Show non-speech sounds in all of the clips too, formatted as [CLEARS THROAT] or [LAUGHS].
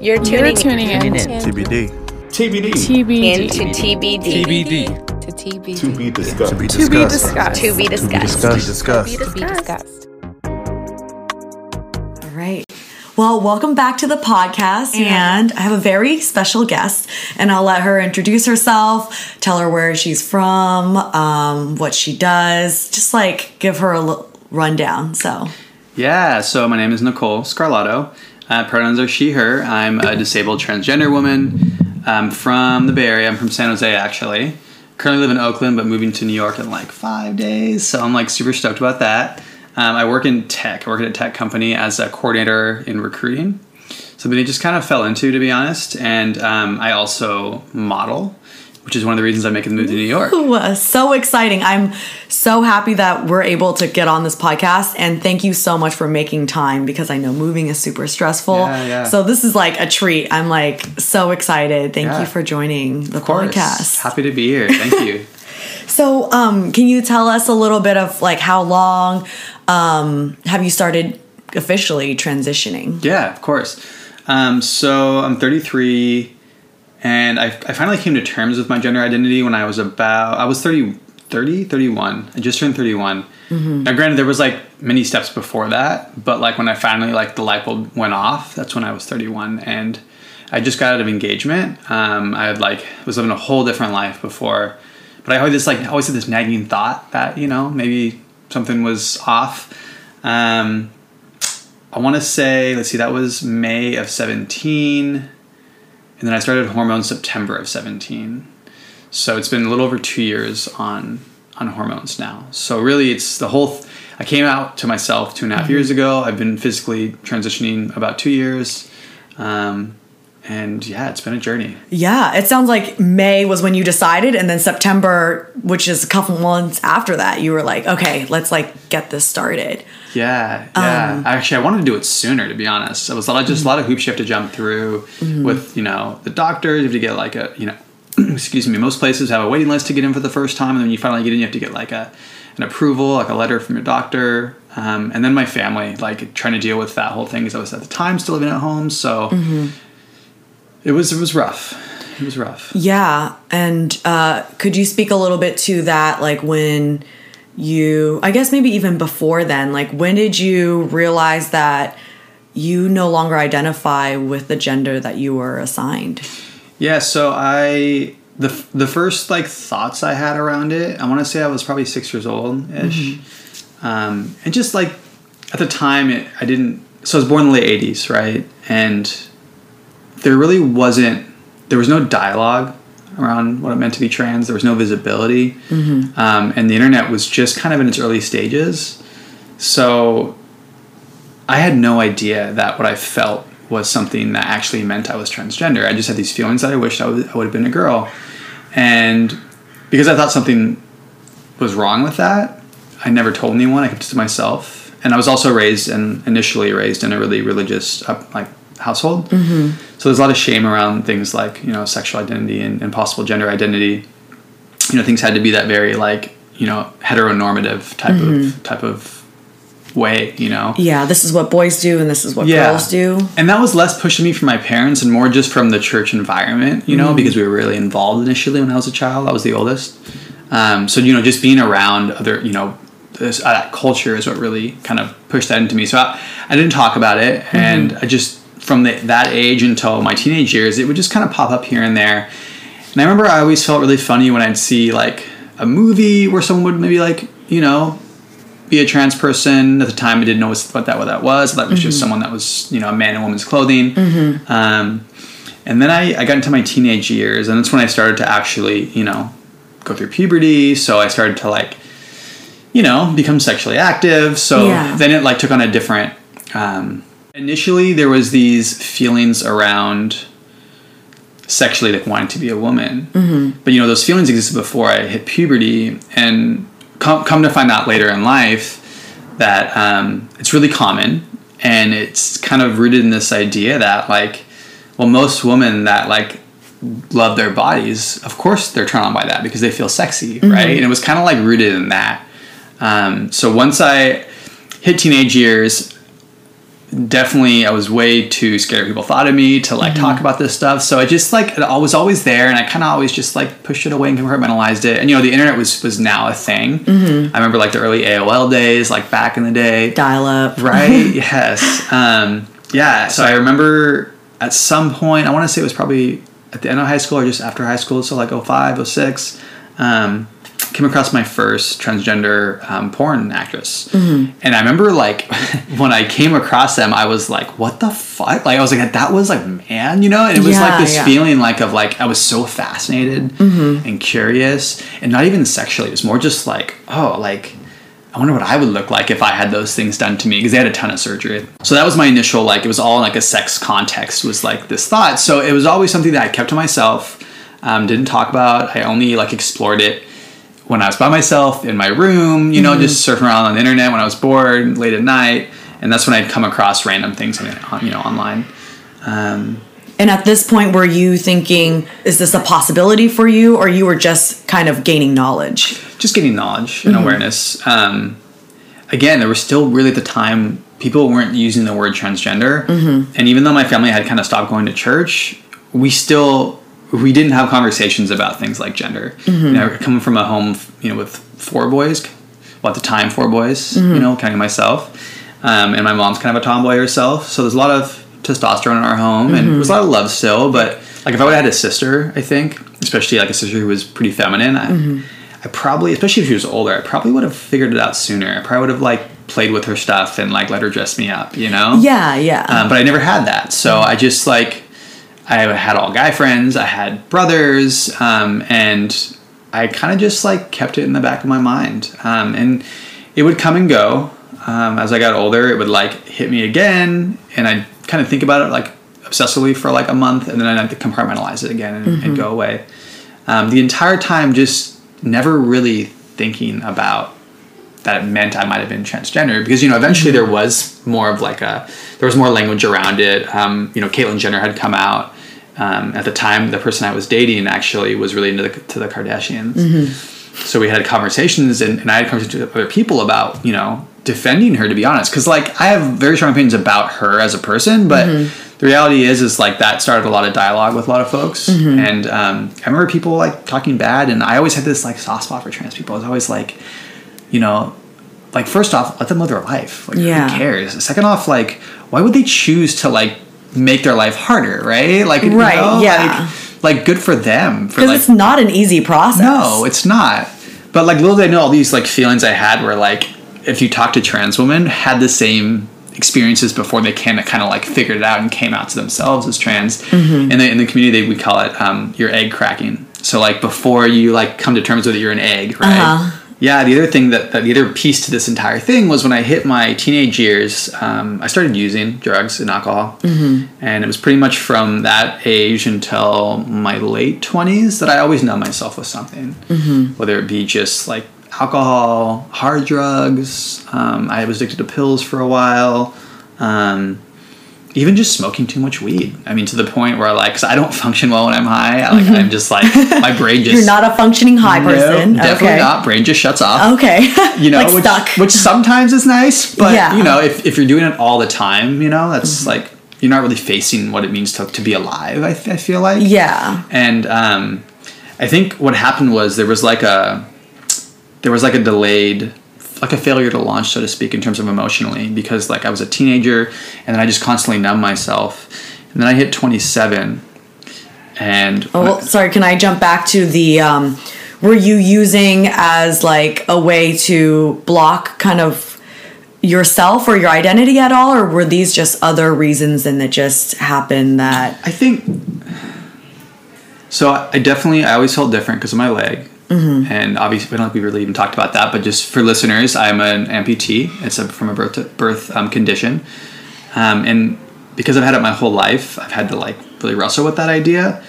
You're tuning, tuning in. in TBD. TBD. TBD. into TBD. TBD. To TBD. To be discussed. To be discussed. To be discussed. discussed. To be discussed. Discussed. Discussed. To be discussed. All right. Well, welcome back to the podcast. And I have a very special guest, and I'll let her introduce herself, tell her where she's from, um, what she does, just like give her a l- rundown. So, Yeah, so my name is Nicole Scarlato. Uh, pronouns are she, her. I'm a disabled transgender woman. I'm from the Bay Area. I'm from San Jose, actually. Currently live in Oakland, but moving to New York in like five days. So I'm like super stoked about that. Um, I work in tech. I work at a tech company as a coordinator in recruiting. Something I just kind of fell into, to be honest. And um, I also model, which is one of the reasons I'm making the move to New York. Ooh, uh, so exciting. I'm so happy that we're able to get on this podcast. And thank you so much for making time because I know moving is super stressful. Yeah, yeah. So, this is like a treat. I'm like so excited. Thank Yeah. you for joining the Of podcast. Happy to be here. Thank you. [LAUGHS] So, um, can you tell us a little bit of like how long um, have you started officially transitioning? Yeah, of course. Um, so I'm 33, and I, I finally came to terms with my gender identity when I was about I was 30, 30 31. I just turned 31. Now, granted, there was like many steps before that, but like when I finally like the light bulb went off, that's when I was 31, and I just got out of engagement. Um, I had like was living a whole different life before, but I always this like always had this nagging thought that you know maybe something was off. Um, I want to say, let's see, that was May of 17. And then I started hormones September of 17. So it's been a little over two years on on hormones now. So really, it's the whole. Th- I came out to myself two and a half years ago. I've been physically transitioning about two years, um, and yeah, it's been a journey. Yeah, it sounds like May was when you decided, and then September, which is a couple months after that, you were like, okay, let's like get this started. Yeah, yeah. Actually, I wanted to do it sooner. To be honest, it was a lot, just a lot of hoops you have to jump through with you know the doctors. You have to get like a you know, [CLEARS THROAT] excuse me. Most places have a waiting list to get in for the first time, and then you finally get in, you have to get like a an approval, like a letter from your doctor. Um, and then my family, like trying to deal with that whole thing, because I was at the time still living at home, so it was it was rough. It was rough. Yeah, and uh, could you speak a little bit to that, like when you, I guess maybe even before then, like when did you realize that you no longer identify with the gender that you were assigned? Yeah, so I the the first like thoughts I had around it, I want to say I was probably six years old ish, um, and just like at the time, it, I didn't. So I was born in the late '80s, right? And there really wasn't. There was no dialogue around what it meant to be trans. There was no visibility, um, and the internet was just kind of in its early stages. So I had no idea that what I felt was something that actually meant I was transgender. I just had these feelings that I wished I would, I would have been a girl. And because I thought something was wrong with that, I never told anyone. I kept it to myself. And I was also raised and initially raised in a really religious like household. Mm-hmm. So there's a lot of shame around things like you know sexual identity and, and possible gender identity. You know things had to be that very like you know heteronormative type of type of way. You know. Yeah, this is what boys do, and this is what girls do. And that was less pushed to me from my parents and more just from the church environment, you know, Mm-hmm. because we were really involved initially when I was a child. I was the oldest. Um, so, you know, just being around other, you know, this uh, culture is what really kind of pushed that into me. So I, I didn't talk about it. Mm-hmm. And I just, from the, that age until my teenage years, it would just kind of pop up here and there. And I remember I always felt really funny when I'd see like a movie where someone would maybe like, you know, be a trans person. At the time, I didn't know what that what that was. That was just someone that was you know a man in woman's clothing. Um, and then I, I got into my teenage years, and that's when I started to actually you know go through puberty. So I started to like you know become sexually active. So Yeah. then it like took on a different. Um, initially, there was these feelings around sexually like wanting to be a woman. Mm-hmm. But you know, those feelings existed before I hit puberty, and come, come to find out later in life that um, it's really common, and it's kind of rooted in this idea that like, well, most women that like love their bodies, of course they're turned on by that because they feel sexy, right? And it was kind of like rooted in that. Um, so once I hit teenage years, definitely I was way too scared people thought of me to like talk about this stuff. So I just like it was always there, and I kind of always just like pushed it away and compartmentalized it. And you know, the internet was was now a thing. I remember like the early AOL days, like back in the day. Dial up. Right. [LAUGHS] yes. Um, yeah. So I remember at some point, I want to say it was probably at the end of high school or just after high school, so like 05, 06, um, came across my first transgender um, porn actress. Mm-hmm. And I remember like [LAUGHS] when I came across them, I was like, what the fuck? Like I was like, that was like, man, you know? And it was Yeah, like this yeah. feeling like of like, I was so fascinated Mm-hmm. and curious and not even sexually. It was more just like, oh, like, I wonder what I would look like if I had those things done to me because they had a ton of surgery. So that was my initial like it was all in like a sex context was like this thought. So it was always something that I kept to myself, um, didn't talk about. I only like explored it when I was by myself in my room, you know, just surfing around on the internet when I was bored late at night, and that's when I'd come across random things on you know online. Um, And at this point, were you thinking, is this a possibility for you, or you were just kind of gaining knowledge? just gaining knowledge and awareness. Um, again, there was still really at the time people weren't using the word transgender, and even though my family had kind of stopped going to church, we still we didn't have conversations about things like gender. Mm-hmm. You know, coming from a home, you know, with four boys, well at the time four boys, you mm-hmm. know, counting myself, um, and my mom's kind of a tomboy herself, so there's a lot of testosterone in our home, and mm-hmm. there's a lot of love still. But like if I would have had a sister, I think, especially like a sister who was pretty feminine, I, I probably, especially if she was older, I probably would have figured it out sooner. I probably would have like played with her stuff and like let her dress me up, you know? Yeah, yeah. Um, but I never had that. So I just like, I had all guy friends, I had brothers, um, and I kind of just like kept it in the back of my mind. Um, and it would come and go. Um, as I got older, it would like hit me again, and I'd kind of think about it like obsessively for like a month, and then I'd have to compartmentalize it again and, and go away. Um, the entire time, just never really thinking about that it meant I might have been transgender because you know eventually there was more of like a there was more language around it. Um, you know, Caitlyn Jenner had come out um, at the time. The person I was dating actually was related to the, to the Kardashians. So we had conversations, and, and I had conversations with other people about you know defending her. To be honest, because like I have very strong opinions about her as a person, but the reality is is like that started a lot of dialogue with a lot of folks, and um, I remember people like talking bad, and I always had this like soft spot for trans people. I was always like you know, like first off, let them live their life. Like Yeah. who cares? Second off, like why would they choose to like make their life harder, right? Like you Right, know, yeah. like, like good for them Because like it's not an easy process. no, it's not. But like little did I know all these like feelings I had were like if you talk to trans women had the same experiences before they kind of kind of like figured it out and came out to themselves as trans. Mm-hmm. In the in the community we call it um, your egg cracking. So like before you like come to terms with it, you're an egg, right? Uh-huh. Yeah, the other thing that, that the other piece to this entire thing was when I hit my teenage years, um, I started using drugs and alcohol, Mm-hmm. and it was pretty much from that age until my late twenties that I always numb myself with something, Mm-hmm. whether it be just like alcohol, hard drugs. Um, I was addicted to pills for a while. Um, even just smoking too much weed. I mean, to the point where like, cause I don't function well when I'm high. I, like, I'm just like my brain [LAUGHS] just Mm-hmm. You're not a functioning high no, person. definitely okay. not. Brain just shuts off Okay. [LAUGHS] you know, like which, stuck. which sometimes is nice, but Yeah. you know, if, if you're doing it all the time, you know, that's Mm-hmm. like you're not really facing what it means to, to be alive. I feel like, yeah. and um, I think what happened was there was like a there was like a delayed like a failure to launch so to speak in terms of emotionally because like I was a teenager and then I just constantly numb myself and then I hit 27 and Oh, well, sorry. Can I jump back to the? Um, were you using as like a way to block kind of yourself or your identity at all, or were these just other reasons and that just happened that? I think so. I definitely I always felt different because of my leg, and obviously I don't think we really even talked about that. But just for listeners, I'm an amputee. It's a, from a birth to birth um, condition, um, and because I've had it my whole life, I've had to like really wrestle with that idea.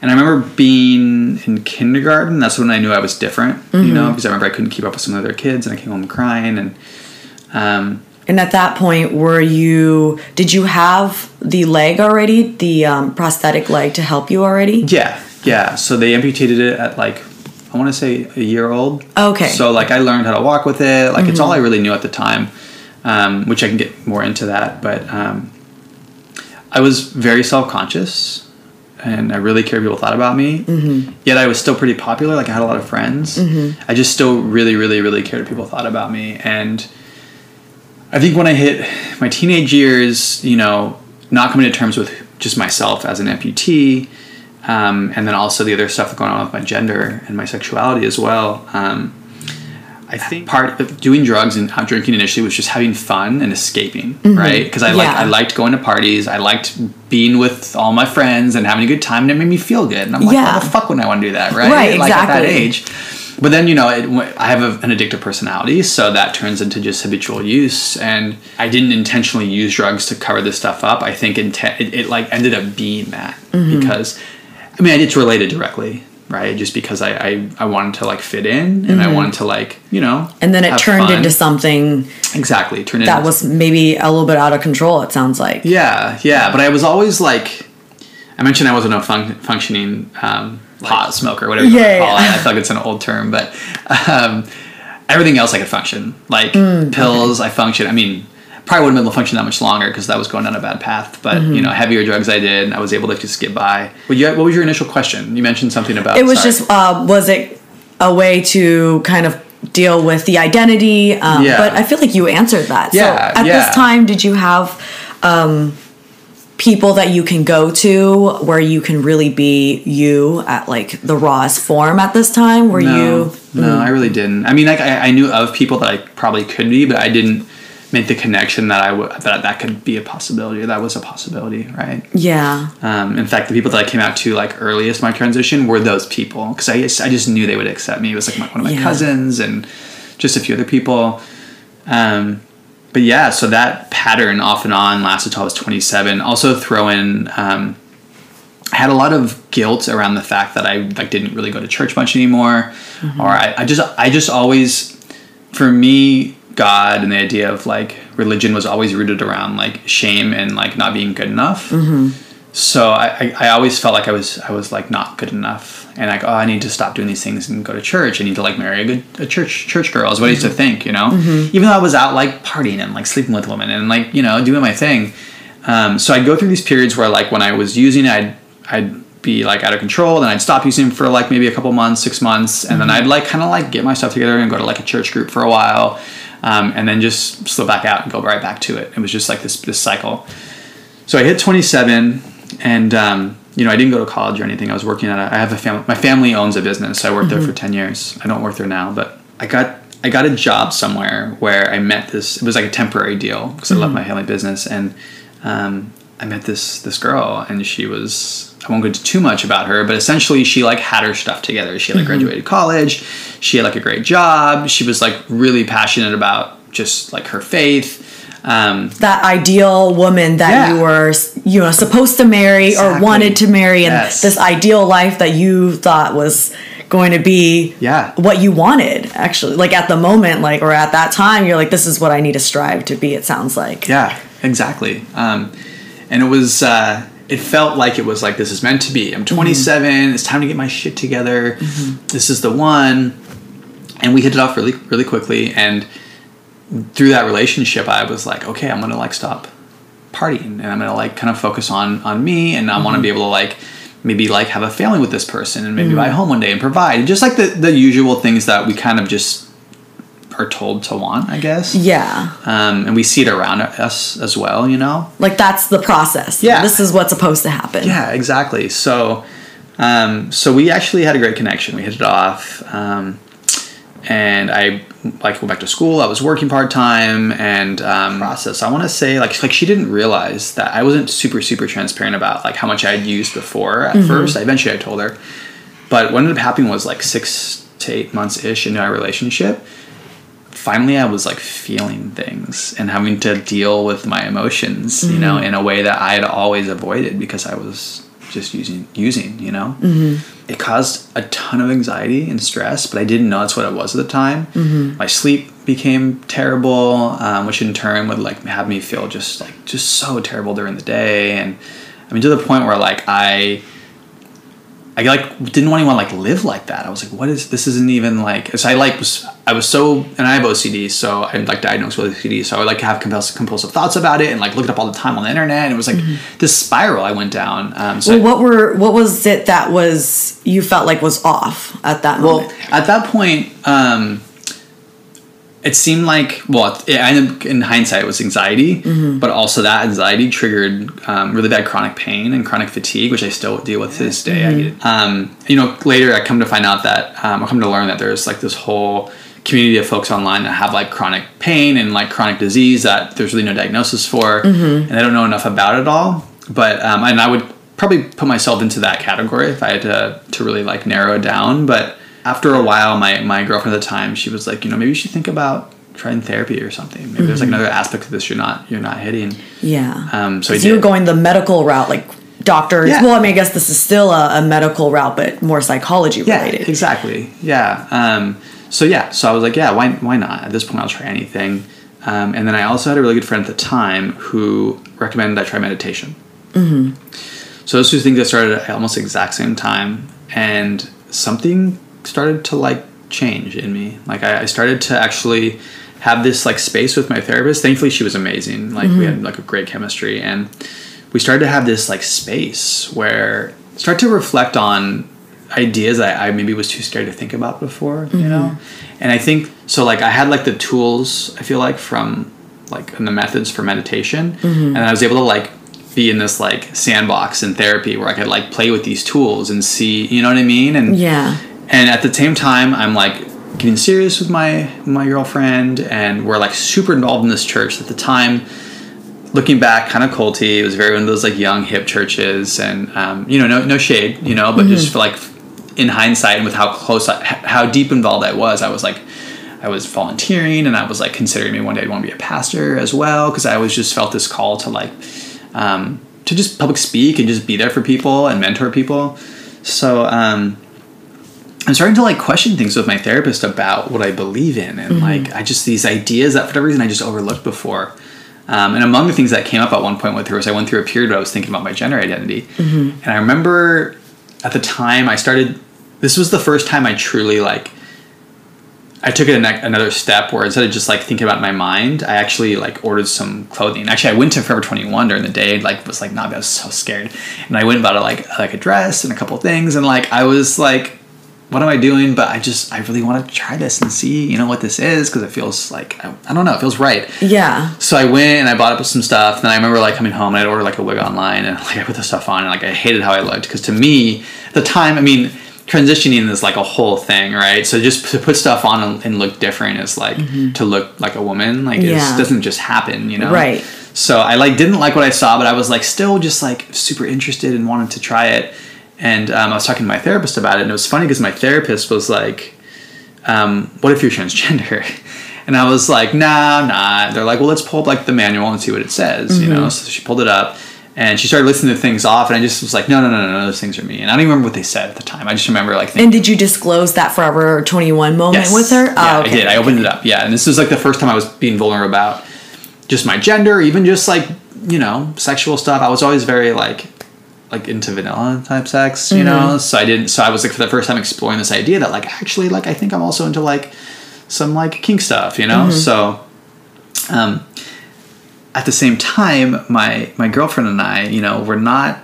And I remember being in kindergarten. That's when I knew I was different, you know, because I remember I couldn't keep up with some of the other kids, and I came home crying, and um, And at that point, were you? Did you have the leg already, the um, prosthetic leg to help you already? Yeah, yeah. So they amputated it at like I want to say a year old. Okay. So like I learned how to walk with it. Like it's all I really knew at the time. um, which I can get more into that. But um, I was very self conscious and I really cared what people thought about me. Mm-hmm. Yet I was still pretty popular. Like I had a lot of friends. Mm-hmm. I just still really, really, really cared what people thought about me. And I think when I hit my teenage years, you know, not coming to terms with just myself as an amputee, um, and then also the other stuff going on with my gender and my sexuality as well. Um, I think part of doing drugs and drinking initially was just having fun and escaping, mm-hmm. right? Because I yeah. like I liked going to parties, I liked being with all my friends and having a good time, and it made me feel good. And I'm like, yeah. why the fuck would I want to do that, right? Right, like exactly. at that age. But then you know, it, I have a, an addictive personality, so that turns into just habitual use. And I didn't intentionally use drugs to cover this stuff up. I think it, it like ended up being that mm-hmm. because, I mean, it's related directly right? Just because I, I, I wanted to like fit in and mm-hmm. I wanted to like, you know. And then it turned fun. into something. Exactly. Turned that was maybe a little bit out of control, it sounds like. Yeah, yeah. But I was always like, I mentioned I wasn't a fun- functioning um, pot smoker, whatever you yeah, call yeah. it. I feel like it's an old term, but um, everything else I could function. Like mm, pills, okay. I function. I mean, probably wouldn't have been able to function that much longer because that was going down a bad path. But mm-hmm. you know, heavier drugs I did, I was able to just get by. What, you, what was your initial question? You mentioned something about. It was sorry. just uh, was it a way to kind of deal with the identity? Um, yeah. But I feel like you answered that. Yeah. So at yeah. this time, did you have? Um, people that you can go to where you can really be you at like the rawest form at this time were no, you no mm. i really didn't i mean like I, I, knew of people that i probably could be but i didn't made the connection that I w- that that could be a possibility. That was a possibility, right? Yeah. Um, in fact, the people that I came out to like earliest my transition were those people because I just, I just knew they would accept me. It was like my, one of my yeah. cousins and just a few other people. Um, but yeah, so that pattern off and on lasted until I was 27. Also throw in. Um, I had a lot of guilt around the fact that I like didn't really go to church much anymore, mm-hmm. or I, I just I just always, for me, God and the idea of like religion was always rooted around like shame and like not being good enough. Mm-hmm. So I, I, I, always felt like I was I was like not good enough, and like oh I need to stop doing these things and go to church. I need to like marry a good a church church girl is what mm-hmm. I used to mm-hmm. think, you know. Mm-hmm. Even though I was out like partying and like sleeping with women and like you know doing my thing. Um, so I'd go through these periods where like when I was using it, I'd I'd be like out of control, then I'd stop using for like maybe a couple months, six months, and then mm-hmm. I'd like kind of like get my stuff together and go to like a church group for a while um, and then just slip back out and go right back to it. It was just like this this cycle. So I hit 27, and um, you know I didn't go to college or anything. I was working at a, I have a family. My family owns a business. So I worked mm-hmm. there for 10 years. I don't work there now, but I got I got a job somewhere where I met this. It was like a temporary deal because mm-hmm. I left my family business, and um, I met this this girl, and she was I won't go into too much about her, but essentially she like had her stuff together. She like mm-hmm. graduated college, she had like a great job. She was like really passionate about just like her faith. Um, that ideal woman that yeah. you were you know supposed to marry exactly. or wanted to marry and yes. this ideal life that you thought was going to be yeah what you wanted actually like at the moment like or at that time you're like this is what i need to strive to be it sounds like yeah exactly um, and it was uh, it felt like it was like this is meant to be. I'm mm-hmm. 27. Mm-hmm. It's time to get my shit together. Mm-hmm. This is the one. And we hit it off really really quickly. And through that relationship, I was like, okay, I'm gonna like stop partying, and I'm gonna like kind of focus on on me, and I mm-hmm. want to be able to like maybe like have a family with this person, and maybe buy a mm-hmm. home one day and provide, just like the the usual things that we kind of just are told to want, I guess. Yeah. Um, and we see it around us as well, you know? Like that's the process. Yeah. This is what's supposed to happen. Yeah, exactly. So, um, so we actually had a great connection. We hit it off. Um, and I like went back to school. I was working part time and um, process. I want to say like like she didn't realize that I wasn't super super transparent about like how much I had used before at mm-hmm. first. I eventually I told her, but what ended up happening was like six to eight months ish into our relationship finally I was like feeling things and having to deal with my emotions, mm-hmm. you know, mm-hmm. in a way that I had always avoided because I was just using using, you know. Mm-hmm. It caused a ton of anxiety and stress, but I didn't know that's what it was at the time. Mm-hmm. My sleep became terrible, um, which in turn would like have me feel just like just so terrible during the day, and I mean to the point where like I I like didn't want anyone like live like that. I was like, what is this? Isn't even like. So I like was I was so and I have OCD, so I'm like diagnosed with OCD. So I would like have compulsive, compulsive thoughts about it and like look it up all the time on the internet. And it was like this spiral I went down. Um, so Well, what were what was it that was you felt like was off at that well at that point, um, it seemed like well, it in hindsight it was anxiety, but also that anxiety triggered um, really bad chronic pain and chronic fatigue, which I still deal with to this day. I um, you know, later I come to find out that um, I come to learn that there's like this whole community of folks online that have like chronic pain and like chronic disease that there's really no diagnosis for, and I don't know enough about it all. But um, and I would probably put myself into that category if I had to to really like narrow it down, but after a while, my, my girlfriend at the time, she was like, you know, maybe you should think about trying therapy or something. Maybe there's like another aspect of this you're not you're not hitting. Yeah. Um, so you were going the medical route, like doctors. Yeah. Well, I mean, I guess this is still a, a medical route, but more psychology Yeah, related. exactly. Yeah. Um, so yeah, so I was like, yeah, why why not? At this point, I'll try anything. Um, and then I also had a really good friend at the time who recommended I try meditation. Mm-hmm. So those two things I started at almost the exact same time, and something started to like change in me. Like I, I started to actually have this like space with my therapist. Thankfully, she was amazing. Like we had mm-hmm. like a great chemistry, and we started to have this like space where start to reflect on ideas that I maybe was too scared to think about before, you know? Mm-hmm. And I think so like I had like the tools I feel like from like and the methods for meditation mm-hmm. and I was able to like be in this like sandbox in therapy where I could like play with these tools and see, you know what I mean? And Yeah. And at the same time i'm like getting serious with my my girlfriend and we're like super involved in this church. At the time looking back kind of culty. It was very one of those like young hip churches and um, you know no, no shade you know but just for like in hindsight and with how close I, how deep involved i was i was like i was volunteering and i was like considering maybe one day i'd want to be a pastor as well because i always just felt this call to like um, to just public speak and just be there for people and mentor people. So um, I'm starting to like question things with my therapist about what I believe in, and like I just these ideas that for whatever reason I just overlooked before. Um, and among the things that came up at one point with her was I went through a period where I was thinking about my gender identity, and I remember at the time I started. This was the first time I truly like. I took it another step where instead of just like thinking about my mind, I actually like ordered some clothing. Actually, I went to Forever Twenty One during the day. Like was like, nah, I was so scared, and I went and bought a, like like a dress and a couple things, and like I was like, what am I doing? But I just I really want to try this and see you know what this is because it feels like I, I don't know, it feels right. Yeah. So I went and I bought up some stuff. Then I remember like coming home and I'd order like a wig online and like I put the stuff on and like I hated how I looked because to me the time I mean transitioning is like a whole thing, right? So just to put stuff on and, and look different is like mm-hmm. to look like a woman. Like it doesn't just happen, you know? Right. So I like didn't like what I saw, but I was like still just like super interested and wanted to try it. And um, I was talking to my therapist about it, and it was funny because my therapist was like, um, "What if you're transgender?" [LAUGHS] And I was like, "Nah, I'm not." They're like, "Well, let's pull up like the manual and see what it says," you know. So she pulled it up, and she started listing the things off, and I just was like, "No, no, no, no, no, those things are me." And I don't even remember what they said at the time. I just remember like thinking. And did you disclose that Forever 21 moment Yes. with her? Yeah, Oh, okay. I did. I opened it up. Yeah, and this was like the first time I was being vulnerable about just my gender, even just like you know sexual stuff. I was always very like like into vanilla type sex, you mm-hmm. know. So I didn't. So I was like for the first time exploring this idea that like actually like I think I'm also into like some like kink stuff, you know. Mm-hmm. So um, at the same time, my my girlfriend and I, you know, we're not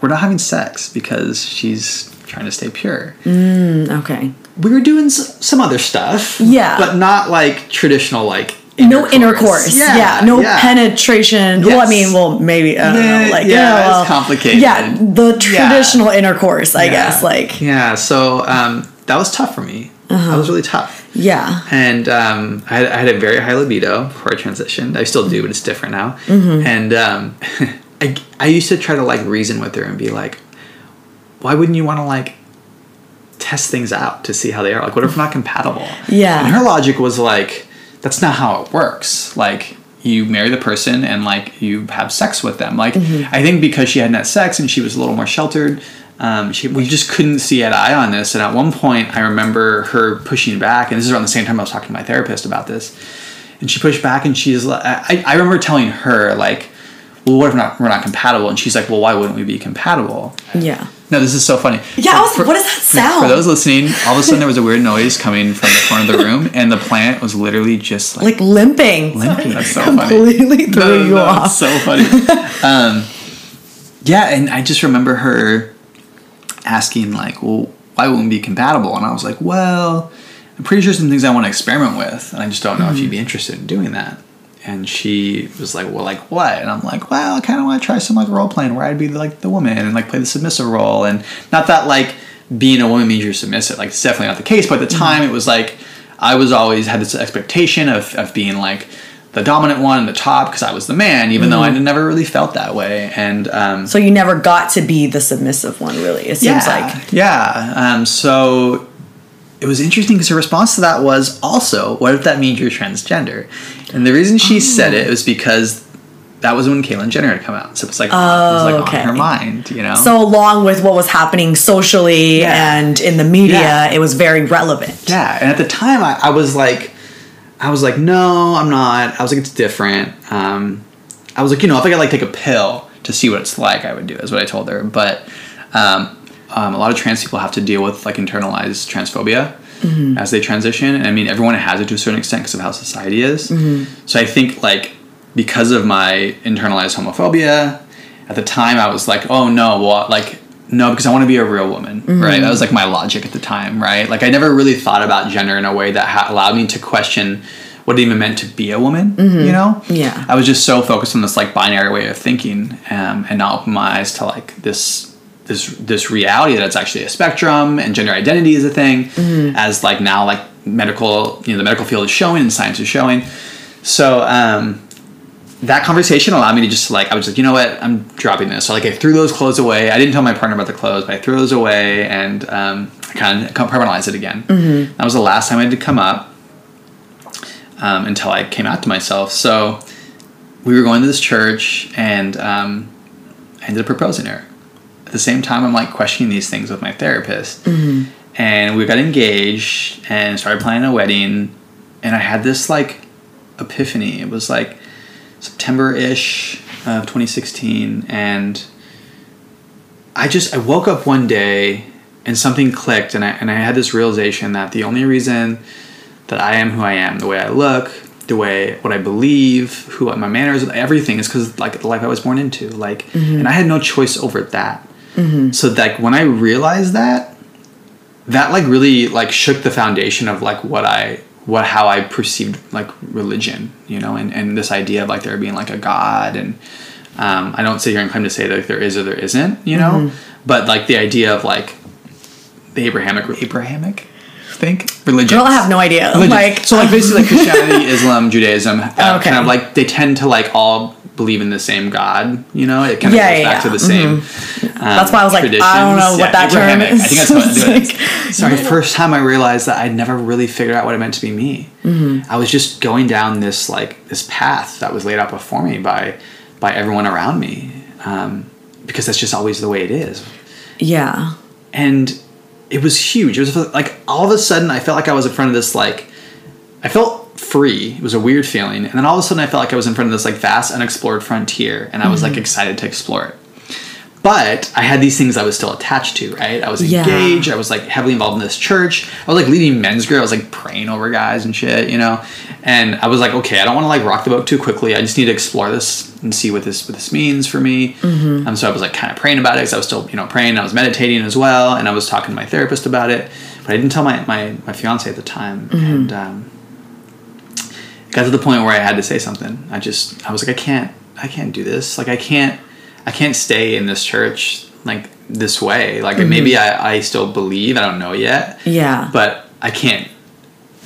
we're not having sex because she's trying to stay pure mm, Okay. we were doing some other stuff. Yeah. But not like traditional, like. No intercourse. Yeah. no yeah. penetration. Well, I mean, well, maybe. I Yeah, know. Like, yeah, yeah, it's well, complicated. Yeah. The Yeah. traditional intercourse, I Yeah. guess. Like, Yeah, so um, that was tough for me. That was really tough. yeah. And um, I, had, I had a very high libido before I transitioned. I still do, but it's different now. Mm-hmm. And um, [LAUGHS] I, I used to try to like reason with her and be like, why wouldn't you want to like test things out to see how they are? Like, what if we're not compatible? Yeah. And her logic was like, that's not how it works. Like, you marry the person and like you have sex with them. Like, Mm-hmm. I think because she hadn't had sex and she was a little more sheltered, um, she, we just couldn't see eye to eye on this. And at one point, I remember her pushing back, and this is around the same time I was talking to my therapist about this. And she pushed back, and she's like, I, I remember telling her like, well, what if not we're not compatible? And she's like, well, why wouldn't we be compatible? Yeah. No, this is so funny. Yeah, I was- For- what does that sound? For those listening, all of a sudden there was a weird noise coming from the corner of the room, and the plant was literally just like, Like limping. limping. That's so funny. Completely threw No, you no, off. so funny. um, yeah, and I just remember her asking like, "Well, why wouldn't we be compatible?" And I was like, "Well, I'm pretty sure some things I want to experiment with, and I just don't know if you'd be interested in doing that." And she was like, "Well, like what?" And I'm like, "Well, I kind of want to try some like role playing where I'd be like the woman and like play the submissive role, and not that like being a woman means you're submissive. Like it's definitely not the case. But at the time, it was like I was always had this expectation of of being like." The dominant one, and the top, because I was the man, even though I never really felt that way. And um, So you never got to be the submissive one, really. It seems yeah, like. Yeah. Um, so it was interesting because her response to that was also, what if that means you're transgender? And the reason she said it was because that was when Caitlyn Jenner had come out. So it was like, it was like okay. on her mind, you know? So along with what was happening socially Yeah. and in the media, Yeah. it was very relevant. yeah. And at the time, I, I was like, I was like, no, I'm not. I was like, it's different. Um, I was like, you know, if I could like take a pill to see what it's like, I would do. Is what I told her. But um, um, a lot of trans people have to deal with like internalized transphobia as they transition. And I mean, everyone has it to a certain extent because of how society is. So I think like because of my internalized homophobia, at the time I was like, oh no, well, like no, because I want to be a real woman, right? That was like my logic at the time, right? Like I never really thought about gender in a way that ha- allowed me to question what it even meant to be a woman, you know? Yeah. I was just so focused on this like binary way of thinking, um, and not open my eyes to like this this this reality that it's actually a spectrum and gender identity is a thing, as like now like medical you know the medical field is showing and science is showing. So um, that conversation allowed me to just like I was like, you know what, I'm dropping this. So like I threw those clothes away. I didn't tell my partner about the clothes, but I threw those away and um, I kind of compartmentalized it again. That was the last time I had to come up um, until I came out to myself. So we were going to this church and um, I ended up proposing her. At the same time, I'm like questioning these things with my therapist. Mm-hmm. And we got engaged and started planning a wedding. And I had this like epiphany. It was like September ish of 2016. And I just, I woke up one day and something clicked. And I, and I had this realization that the only reason that I am who I am, the way I look, the way what I believe, who my manners, everything is because like the life I was born into. Like, mm-hmm. and I had no choice over that. So like when I realized that, that like really like shook the foundation of like what I what how I perceived like religion, you know, and and this idea of like there being like a god and. Um, I don't sit here and claim to say that like, there is or there isn't, you know, but like the idea of like the Abrahamic Abrahamic think religion. Girl, I have no idea. Religion. Like, so like basically like [LAUGHS] Christianity, Islam, Judaism, uh, Okay. kind of like they tend to like all believe in the same God. You know, it kind of Yeah, goes yeah, back to the same. Um, That's why I was like, I don't know what that term is. I think that's what it is. [LAUGHS] Sorry, first time I realized that I'd never really figured out what it meant to be me. Mm-hmm. I was just going down this like this path that was laid out before me by by everyone around me, um, because that's just always the way it is yeah. and it was huge. It was like all of a sudden I felt like I was in front of this like I felt free. It was a weird feeling, and then all of a sudden I felt like I was in front of this like vast unexplored frontier, and I was like excited to explore it. But I had these things I was still attached to, right? I was Yeah. engaged. I was like heavily involved in this church. I was like leading men's group. I was like praying over guys and shit, you know. And I was like, okay, I don't want to like rock the boat too quickly. I just need to explore this and see what this what this means for me. Mm-hmm. Um, so I was like kind of praying about it because I was still you know praying. I was meditating as well, and I was talking to my therapist about it. But I didn't tell my my, my fiance at the time, Mm-hmm. and um, got to the point where I had to say something. I just I was like, I can't I can't do this. Like I can't I can't stay in this church like this way. Like maybe I, I still believe. I don't know yet. Mm-hmm. Yeah. But I can't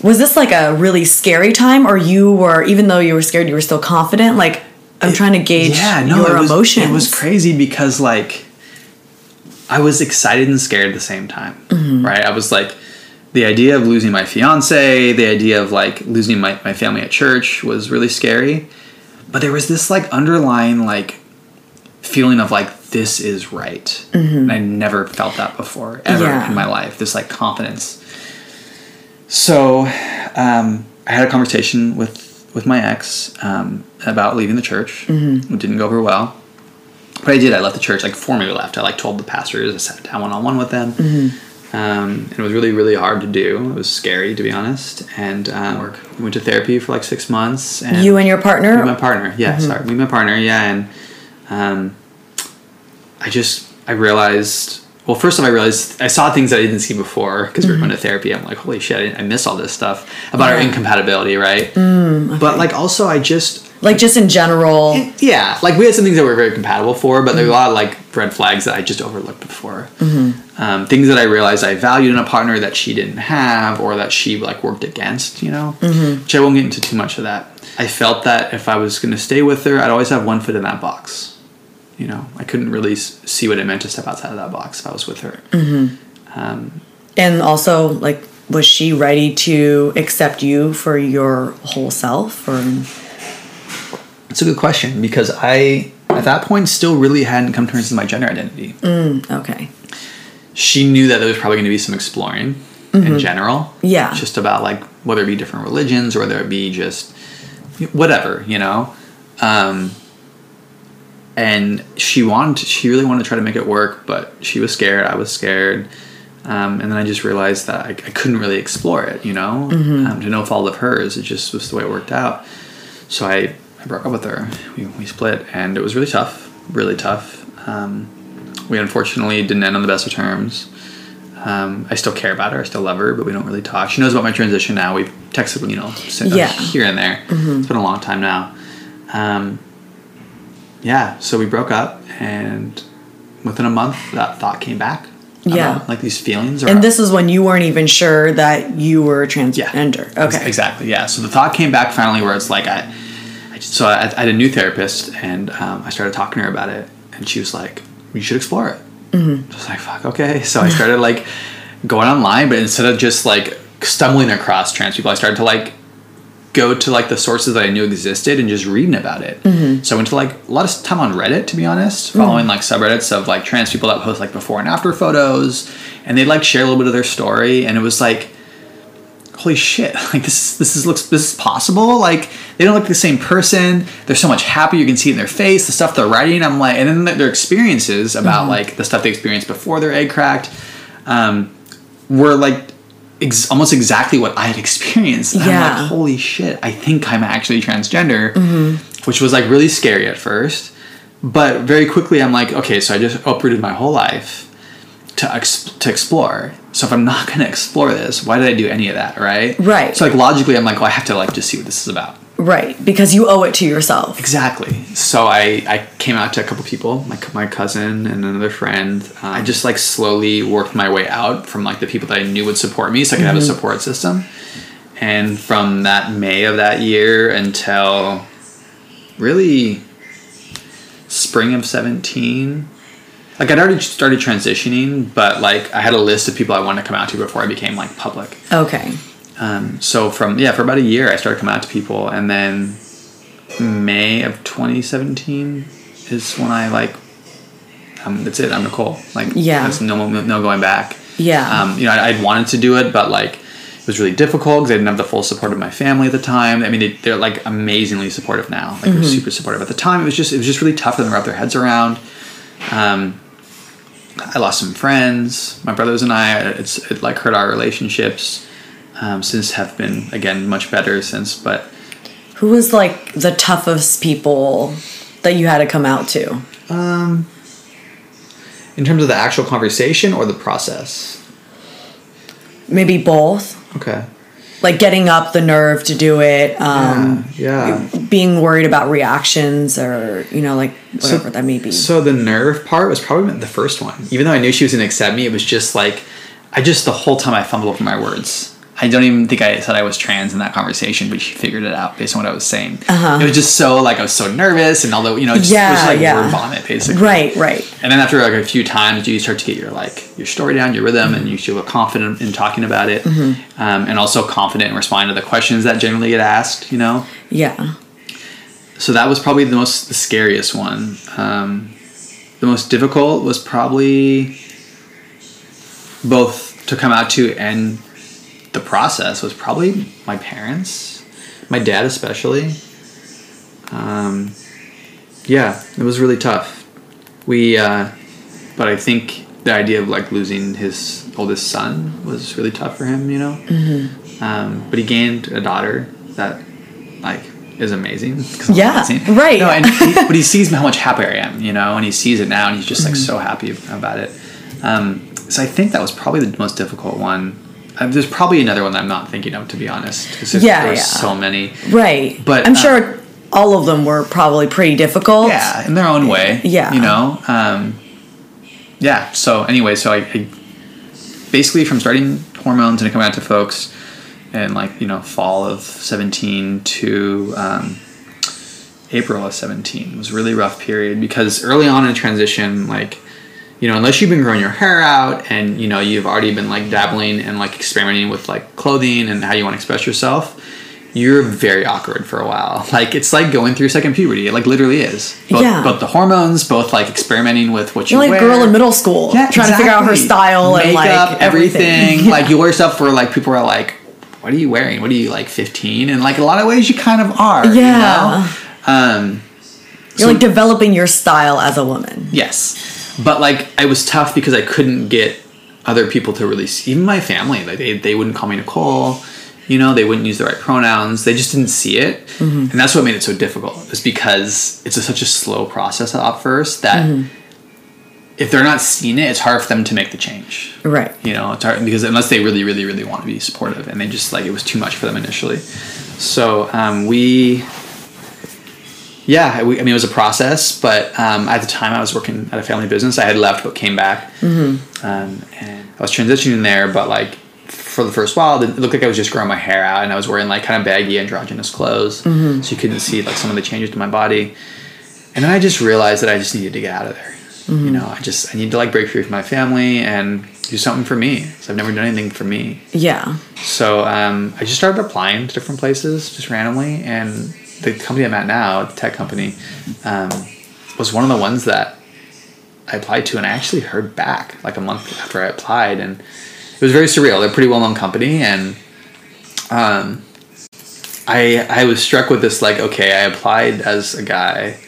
Was this like a really scary time, or you were, even though you were scared, you were still confident? Like, I'm trying to gauge your it was, emotions. It was crazy because like I was excited and scared at the same time. Mm-hmm. Right? I was like the idea of losing my fiance, the idea of like losing my, my family at church was really scary. But there was this like underlying like feeling of like this is right. And I never felt that before ever Mm-hmm. Yeah. in my life. This like confidence. So um, I had a conversation with with my ex um, about leaving the church. Mm-hmm. It didn't go over well. but I did. I left the church like before we left. I like told the pastors. I sat down one on one with them. Um, and it was really really hard to do. It was scary to be honest. And um, we went to therapy for like six months. And You and your partner? me and my partner. Yeah, sorry, me and my partner. Yeah, and um, I just I realized. Well, first of all, I realized I saw things that I didn't see before because we were going to therapy. I'm like, holy shit, I, I miss all this stuff about our incompatibility, right? But like, also, I just Like just in general. yeah, like we had some things that we were very compatible for, but there were a lot of like red flags that I just overlooked before. Um, things that I realized I valued in a partner that she didn't have, or that she like worked against. You know, mm-hmm. which I won't get into too much of that. I felt that if I was going to stay with her, I'd always have one foot in that box. You know, I couldn't really see what it meant to step outside of that box if I was with her. Mm-hmm. Um, and also, like, was she ready to accept you for your whole self? Or It's a good question because I, at that point, still really hadn't come to terms with my gender identity. Mm, okay, she knew that there was probably going to be some exploring in general. Yeah. Just about like whether it be different religions or whether it be just whatever, you know. Um, and she wanted, she really wanted to try to make it work, but she was scared. I was scared. Um, and then I just realized that I, I couldn't really explore it, you know, um, to no fault of hers. It just was the way it worked out. So I, I broke up with her. We, we split, and it was really tough, really tough. Um, we unfortunately didn't end on the best of terms. Um, I still care about her. I still love her, but we don't really talk. She knows about my transition now. We've texted, you know, uh, Yeah. here and there. It's been a long time now. Um, yeah, so we broke up, and within a month, that thought came back. Yeah. like these feelings. Are and this is when you weren't even sure that you were transgender. Ex- Okay, exactly. Yeah. So the thought came back finally, where it's like I, I just, so I, I had a new therapist, and um, I started talking to her about it, and she was like, "You should explore it." Mm-hmm. I was like, "Fuck, okay." [LAUGHS] So I started like going online, but instead of just like stumbling across trans people, I started to like go to like the sources that I knew existed and just reading about it. So I went to like a lot of time on Reddit, to be honest, following like subreddits of like trans people that post like before and after photos, and they like share a little bit of their story, and it was like holy shit [LAUGHS] like this this is looks this is possible like they don't look the same person they're so much happier you can see it in their face the stuff they're writing i'm like and then their- experiences about like the stuff they experienced before their egg cracked um, were like ex- almost exactly what i had experienced and i'm like holy shit i think i'm actually transgender which was like really scary at first but very quickly i'm like okay so i just uprooted my whole life to ex- to explore. So if I'm not going to explore this, why did I do any of that, right? Right. So like logically, I'm like, well, I have to like just see what this is about. right, because you owe it to yourself. Exactly. So I I came out to a couple people, my c- my cousin and another friend. Uh, I just like slowly worked my way out from like the people that I knew would support me, so I could have a support system. And from that May of that year until really spring of 17 like i'd already started transitioning but like i had a list of people i wanted to come out to before i became like public Okay, um, so from yeah for about a year i started coming out to people and then may of 2017 is when i like um, that's it i'm nicole like Yeah. there's no no going back Yeah. um, you know I, i'd wanted to do it but like it was really difficult because I didn't have the full support of my family at the time. I mean, they, they're like amazingly supportive now. Like they're super supportive. At the time, it was just it was just really tough for them to wrap their heads around. Um, I lost some friends. My brothers and I, it's it like hurt our relationships. Um, since have been again much better since, but who was like the toughest people that you had to come out to? in terms of the actual conversation or the process, Maybe both. okay, Like getting up the nerve to do it. Um, yeah, yeah. being worried about reactions or you know like whatever that may be So the nerve part was probably the first one. Even though I knew she was gonna accept me, it was just like I just the whole time I fumbled over my words. I don't even think I said I was trans in that conversation, but she figured it out based on what I was saying. Uh-huh. It was just so like I was so nervous, and although you know, it just, it was Yeah, like yeah. word vomit basically. right right And then after like a few times, you start to get your like your story down, your rhythm, and you feel confident in talking about it, Mm-hmm. um, and also confident in responding to the questions that generally get asked. You know, yeah so that was probably the most the scariest one. Um, the most difficult was probably both to come out to and the process was probably my parents, my dad especially. Um, yeah, it was really tough. we, uh, but I think the idea of like losing his oldest son was really tough for him, you know. Mm-hmm. Um, but he gained a daughter that, like, is amazing. [LAUGHS] Yeah, right. No, and [LAUGHS] he, but he sees how much happier I am, you know, and he sees it now, and he's just Mm-hmm. like so happy about it. Um, so I think that was probably the most difficult one. Uh, there's probably another one that I'm not thinking of, to be honest, because there's, Yeah, there's yeah. so many. Right. But, I'm uh, sure all of them were probably pretty difficult. Yeah, in their own way. Yeah. You know? Um, yeah, so anyway, so I, I basically from starting hormones and coming out to folks in like, you know, fall of 17 to um, April of 17 was a really rough period because early on in transition, like, you know, unless you've been growing your hair out and, you know, you've already been like dabbling and like experimenting with like clothing and how you want to express yourself, you're very awkward for a while. [LAUGHS] Like it's like going through second puberty. It like literally is. Both, Yeah. Both the hormones, both like experimenting with what you You're like wear. girl in middle school Yeah, trying to figure out her exactly. style and Makeup, like everything. everything. [LAUGHS] Yeah. Like you wear stuff where like people are like, "What are you wearing? What are you like 15?" And like a lot of ways, you kind of are. you Yeah. know? Um, You're like developing your style as a woman. Yes, but like it was tough because I couldn't get other people to really see. Even my family, like they they wouldn't call me Nicole. You know, they wouldn't use the right pronouns. They just didn't see it, and that's what made it so difficult. Is because it's a, such a slow process at first that if they're not seeing it, it's hard for them to make the change. Right. You know, it's hard because unless they really, really, really want to be supportive, and they just like it was too much for them initially. So um, we, yeah, we, I mean, it was a process, but um, at the time I was working at a family business. I had left but came back, mm-hmm. um, and I was transitioning there. But like for the first while, it looked like I was just growing my hair out, and I was wearing like kind of baggy androgynous clothes, so you couldn't see like some of the changes to my body. And then I just realized that I just needed to get out of there. You know, I just I need to like break free from my family and do something for me. So I've never done anything for me. Yeah. So um, I just started applying to different places just randomly, and the company I'm at now, the tech company, um, was one of the ones that I applied to, and I actually heard back like a month after I applied, and it was very surreal. They're a pretty well known company, and um, I I was struck with this like, okay, I applied as a guy.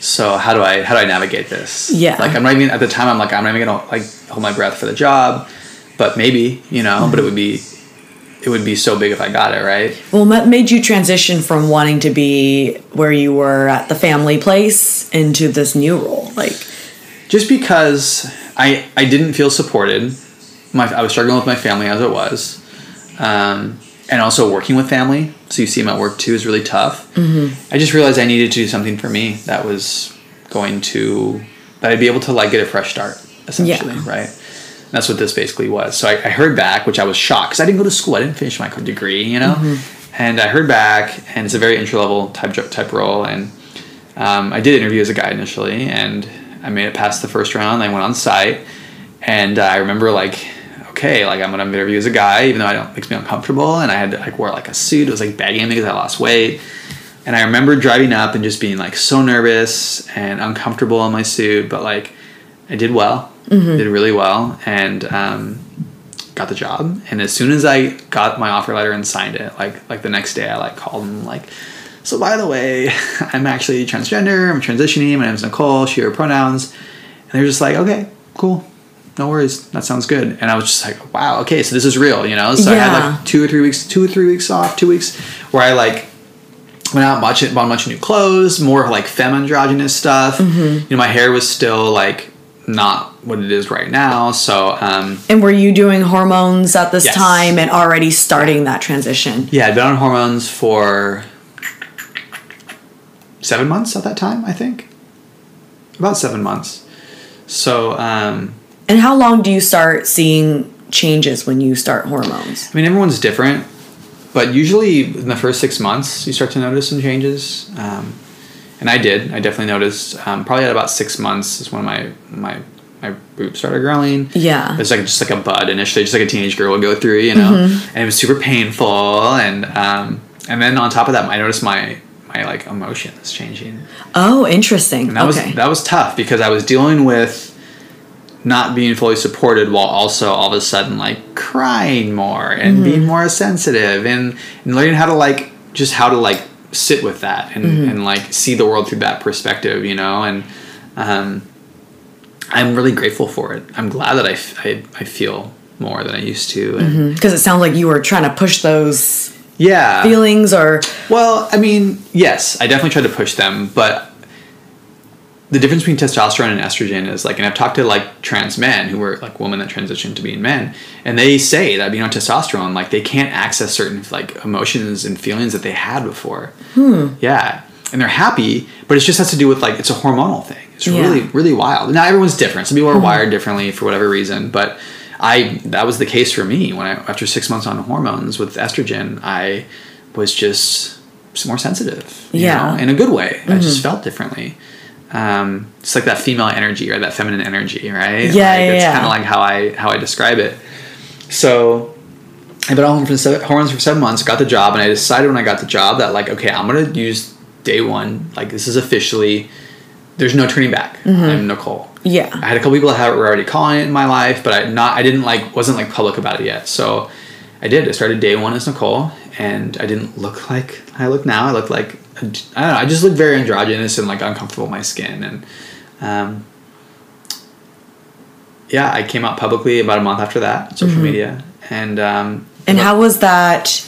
So how do I how do I navigate this? Yeah. Like I'm not even at the time I'm like I'm not even gonna like hold my breath for the job, but maybe you know, but it would be it would be so big if I got it right. Well, what made you transition from wanting to be where you were at the family place into this new role? Like, Just because I I didn't feel supported, my I was struggling with my family as it was, um, and also working with family. So you see my work too is really tough. Mm-hmm. I just realized I needed to do something for me that was going to that I'd be able to like get a fresh start essentially, Yeah. right? That's what this basically was. So I, I heard back, which I was shocked because I didn't go to school. I didn't finish my degree, you know. And I heard back, and it's a very entry level type type role. And um, I did interview as a guy initially, and I made it past the first round. I went on site, and I remember like, okay, like I'm gonna interview as a guy, even though I don't makes me uncomfortable. And I had to like wear like a suit. It was like bagging because I lost weight. And I remember driving up and just being like so nervous and uncomfortable in my suit, but like I did well, did really well, and um, got the job. And as soon as I got my offer letter and signed it, like like the next day, I like called them like, so by the way, [LAUGHS] I'm actually transgender. I'm transitioning. My name's Nicole. She her pronouns, and they're just like, okay, cool. No worries. That sounds good. And I was just like, wow, okay, so this is real, you know? So I had like two or three weeks, two or three weeks off, two weeks where I like went out and bought, bought a bunch of new clothes, more like femme androgynous stuff. You know, my hair was still like not what it is right now. So, um, and were you doing hormones at this Yes. time and already starting that transition? yeah, I'd been on hormones for seven months at that time, I think. About seven months. So, um, And how long do you start seeing changes when you start hormones? I mean, everyone's different, but usually in the first six months, you start to notice some changes. Um, and I did. I definitely noticed. Um, probably at about six months is when my my my boobs started growing. Yeah. It's like just like a bud initially, just like a teenage girl would go through, you know. Mm-hmm. And it was super painful, and um, and then on top of that, I noticed my my like emotions changing. Oh, interesting. And that okay. was that was tough because I was dealing with not being fully supported while also all of a sudden like crying more and Mm-hmm. being more sensitive and, and learning how to like just how to like sit with that and, Mm-hmm. and like see the world through that perspective, you know, and um I'm really grateful for it. I'm glad that I, f- I, I feel more than I used to. And Because it sounds like you were trying to push those Yeah. feelings or Well, I mean, yes, I definitely tried to push them, but the difference between testosterone and estrogen is like, and I've talked to like trans men who were like women that transitioned to being men, and they say that being on testosterone, like they can't access certain like emotions and feelings that they had before. Yeah, and they're happy, but it just has to do with like it's a hormonal thing. It's Yeah. really really wild. Now everyone's different. Some people are wired differently for whatever reason, but I that was the case for me when I after six months on hormones with estrogen, I was just more sensitive. you Yeah. Mm-hmm. know, in a good way. I just felt differently. Um, it's like that female energy or that feminine energy, right? Yeah, like, yeah, It's yeah. kind of like how I how I describe it. So I've been on for seven, for seven months. Got the job, and I decided when I got the job that like, okay, I'm gonna use day one. Like this is officially. There's no turning back. Mm-hmm. I'm Nicole. yeah. I had a couple people that were already calling it in my life, but I not I didn't like wasn't like public about it yet. So I did. I started day one as Nicole, and I didn't look like I look now. I looked like I don't know. I just looked very androgynous and like uncomfortable with my skin, and um, yeah, I came out publicly about a month after that, social media, and um, And how was that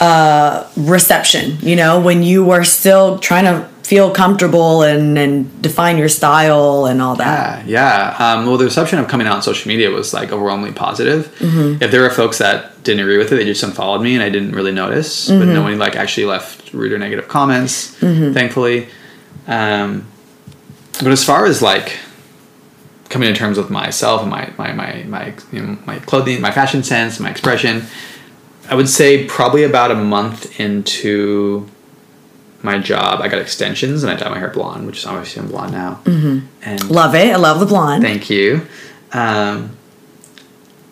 uh, reception? You know, when you were still trying to feel comfortable and, and define your style and all that. Yeah, yeah. Um, well, the reception of coming out on social media was like overwhelmingly positive. If there were folks that didn't agree with it, they just unfollowed me, and I didn't really notice. But no one like actually left rude or negative comments, thankfully. Um, but as far as like coming to terms with myself and my my my my you know, my clothing, my fashion sense, my expression, I would say probably about a month into my job, I got extensions and I dyed my hair blonde, which is obviously I'm blonde now. Mm-hmm. And Love it. I love the blonde. thank you. Um,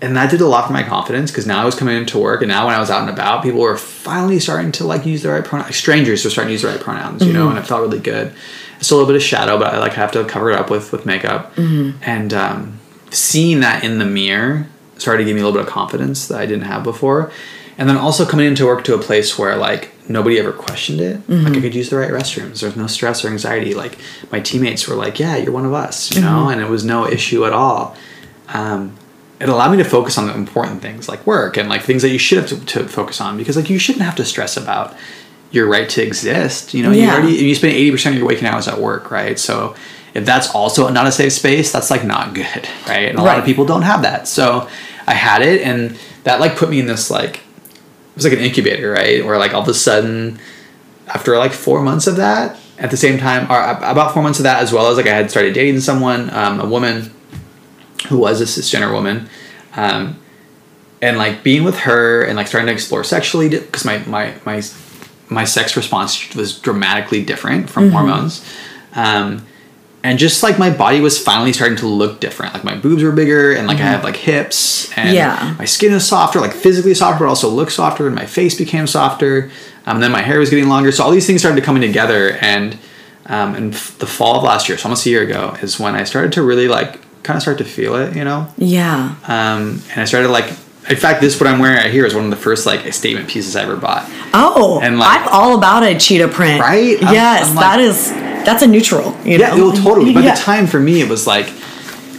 and that did a lot for my confidence because now I was coming into work, and now when I was out and about, people were finally starting to like use the right pronouns. Like strangers were starting to use the right pronouns, you know, and it felt really good. It's a little bit of shadow, but I like have to cover it up with with makeup. And um, seeing that in the mirror started to give me a little bit of confidence that I didn't have before. And then also coming into work to a place where like nobody ever questioned it. Like I could use the right restrooms. There's no stress or anxiety. Like my teammates were like, "Yeah, you're one of us," you know, and it was no issue at all. Um, it allowed me to focus on the important things like work and like things that you should have to, to focus on because like you shouldn't have to stress about your right to exist. You know, you already you spend eighty percent of your waking hours at work, right? So if that's also not a safe space, that's like not good, [LAUGHS] right? And a lot of people don't have that. So I had it, and that like put me in this like was like an incubator, right? Where like all of a sudden, after like four months of that, at the same time, or about four months of that, as well as like I had started dating someone, um, a woman who was a cisgender woman, um, and like being with her and like starting to explore sexually because my my my my sex response was dramatically different from hormones. Um, and just like my body was finally starting to look different. Like my boobs were bigger, and like I have like hips, and Yeah. my skin is softer, like physically softer, but also look softer, and my face became softer. Um, then my hair was getting longer, so all these things started coming together. And um, and f- the fall of last year, so almost a year ago, is when I started to really like kind of start to feel it, you know. Yeah. Um, and I started like, in fact, this what I'm wearing right here is one of the first like statement pieces I ever bought. Oh, And, like- I'm all about a cheetah print. Right? I'm- yes, I'm like- that is that's a neutral. You Yeah, know? well, totally. But Yeah. the time for me, it was like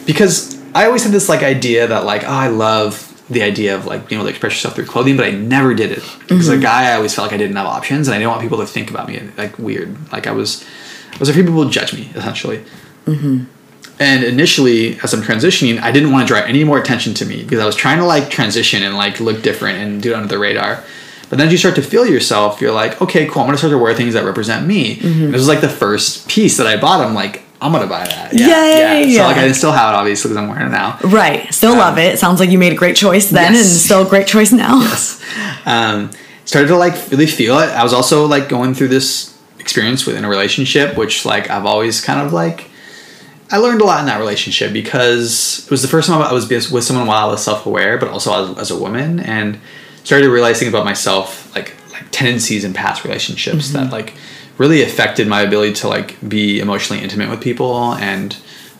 because I always had this like idea that like oh, I love the idea of like being able to express yourself through clothing, but I never did it because Mm-hmm. a guy I always felt like I didn't have options, and I didn't want people to think about me like weird. Like I was, I was afraid people would judge me essentially. Mm-hmm. And initially, as I'm transitioning, I didn't want to draw any more attention to me because I was trying to like transition and like look different and do it under the radar. But then as you start to feel yourself, you're like, okay, cool. I'm gonna start to wear things that represent me. Mm-hmm. This was like the first piece that I bought. I'm like, I'm gonna buy that. Yeah, yeah, yeah. So like, I still have it obviously because I'm wearing it now. Right. Still love it. Sounds like you made a great choice then Yes. and still a great choice now. [LAUGHS] um, started to like really feel it. I was also like going through this experience within a relationship, which like I've always kind of like. I learned a lot in that relationship because it was the first time I was with someone while I was self-aware, but also as, as a woman, and started realizing about myself like like tendencies in past relationships that like really affected my ability to like be emotionally intimate with people and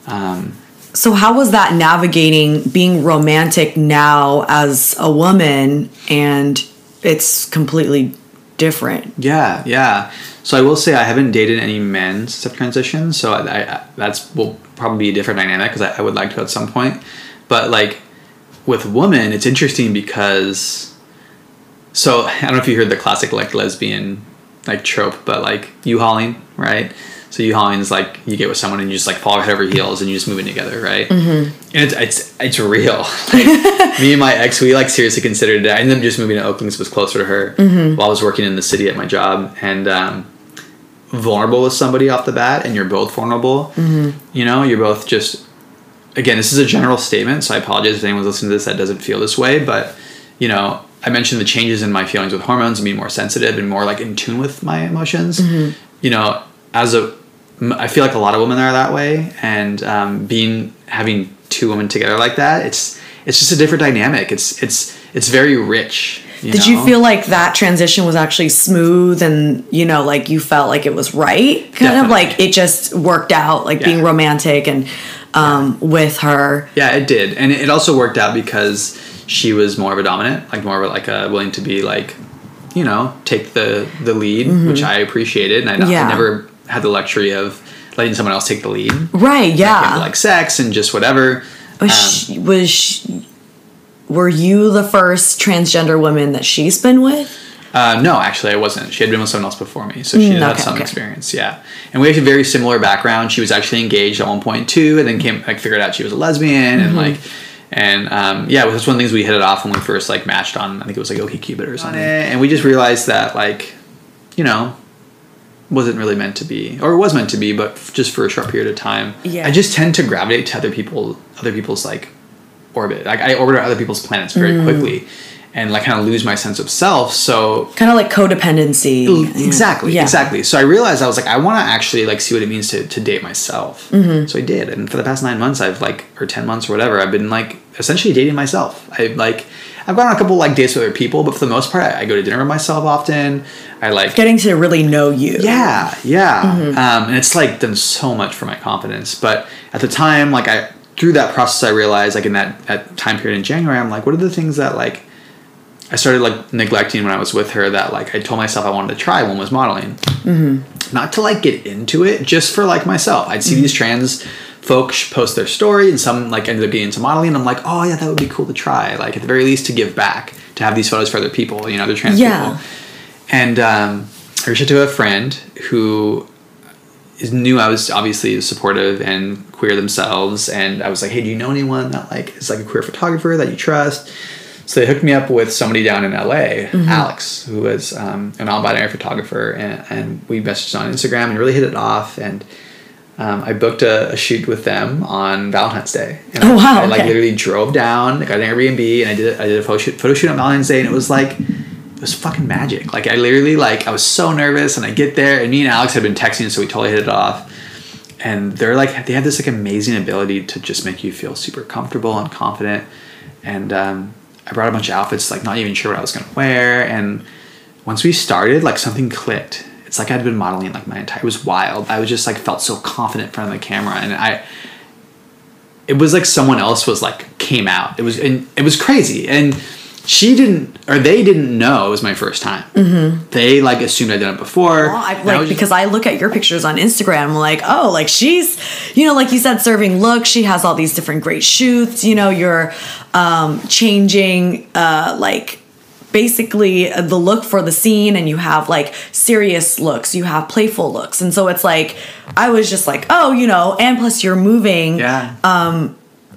um, So how was that navigating being romantic now as a woman and it's completely different? Yeah, yeah. So I will say I haven't dated any men since I've transitioned. So I, I, that's will probably be a different dynamic because I, I would like to at some point. But like with women, it's interesting because so I don't know if you heard the classic like lesbian like trope, but like U-hauling, right? So U-hauling is like you get with someone and you just like fall head over heels and you just move in together, right? Mm-hmm. And it's it's it's real. [LAUGHS] Like, me and my ex, we like seriously considered it. I ended up just moving to Oakland because it was closer to her Mm-hmm. while I was working in the city at my job and. um vulnerable with somebody off the bat and you're both vulnerable Mm-hmm. you know you're both just again this is a general statement so i apologize if anyone's listening to this that doesn't feel this way but you know i mentioned the changes in my feelings with hormones and being more sensitive and more like in tune with my emotions Mm-hmm. you know as a i feel like a lot of women are that way and um, being having two women together like that it's it's just a different dynamic it's it's it's very rich you Did you feel like that transition was actually smooth and you know like you felt like it was right? Kind of like it just worked out like being romantic and um with her. Yeah, it did, and it also worked out because she was more of a dominant, like more of a, like a willing to be like, you know, take the the lead, which I appreciated, and I, Mm-hmm. Yeah. I never had the luxury of letting someone else take the lead. Right, yeah. Like sex and just whatever. was, Um, she, was she, were you the first transgender woman that she's been with? Uh, no, actually, I wasn't. She had been with someone else before me, so she Mm, had okay, some okay. experience. Yeah, and we had a very similar background. She was actually engaged at one point too, and then came like figured out she was a lesbian, and Mm-hmm. like, and um, yeah, it was one of the things we hit it off when we first like matched on. I think it was like OkCupid or something, and we just realized that like, you know, wasn't really meant to be, or it was meant to be, but f- just for a short period of time. Yeah. I just tend to gravitate to other people, other people's like orbit. Like I orbit other people's planets very Mm. quickly. And like kind of lose my sense of self. So Kind of like codependency. Exactly, Yeah. exactly. So I realized I was like, I want to actually like see what it means to, to date myself. Mm-hmm. So I did, and for the past nine months, I've like or ten months or whatever, I've been like essentially dating myself. I like I've gone on a couple like dates with other people, but for the most part, I, I go to dinner with myself often. I like Getting to really know you. yeah, yeah. Mm-hmm. Um, and it's like done so much for my confidence. But at the time, like I through that process, I realized like in that that time period in January, I'm like, what are the things that like I started like neglecting when I was with her that like I told myself I wanted to try. One was modeling, mm-hmm. not to like get into it, just for like myself. I'd see Mm-hmm. these trans folks post their story, and some like ended up getting into modeling. And I'm like, oh yeah, that would be cool to try. Like at the very least, to give back, to have these photos for other people. You know, they're trans Yeah. people. And um, I reached out to a friend who is knew I was obviously supportive and queer themselves, and I was like, "Hey, do you know anyone that like is like a queer photographer that you trust?" So they hooked me up with somebody down in LA, Alex, who is um, a non-binary photographer, and, and we messaged on Instagram and really hit it off. And um, I booked a, a shoot with them on Valentine's Day. And Oh, I- wow, I, like okay. literally drove down, got an Airbnb, and I did I did a photo shoot, photo shoot on Valentine's Day, and it was like it was fucking magic. Like I literally like I was so nervous, and I get there, and me and Alex had been texting, so we totally hit it off. And they're like they have this like amazing ability to just make you feel super comfortable and confident. And um, I brought a bunch of outfits, like not even sure what I was gonna wear. And once we started, like something clicked. It's like I'd been modeling like my entire. It was wild. I was just like felt so confident in front of the camera, and I it was like someone else was like came out. It was and it was crazy. And she didn't or they didn't know it was my first time. Mm-hmm. They like assumed I'd done it before. Well, I, And I just- because I look at your pictures on Instagram, like, oh, like she's, you know, like you said, serving looks. She has all these different great shoots. You know, you're um, changing, uh, like basically uh, the look for the scene, and you have like serious looks, you have playful looks, and so it's like I was just like, oh, you know, and plus you're moving yeah. um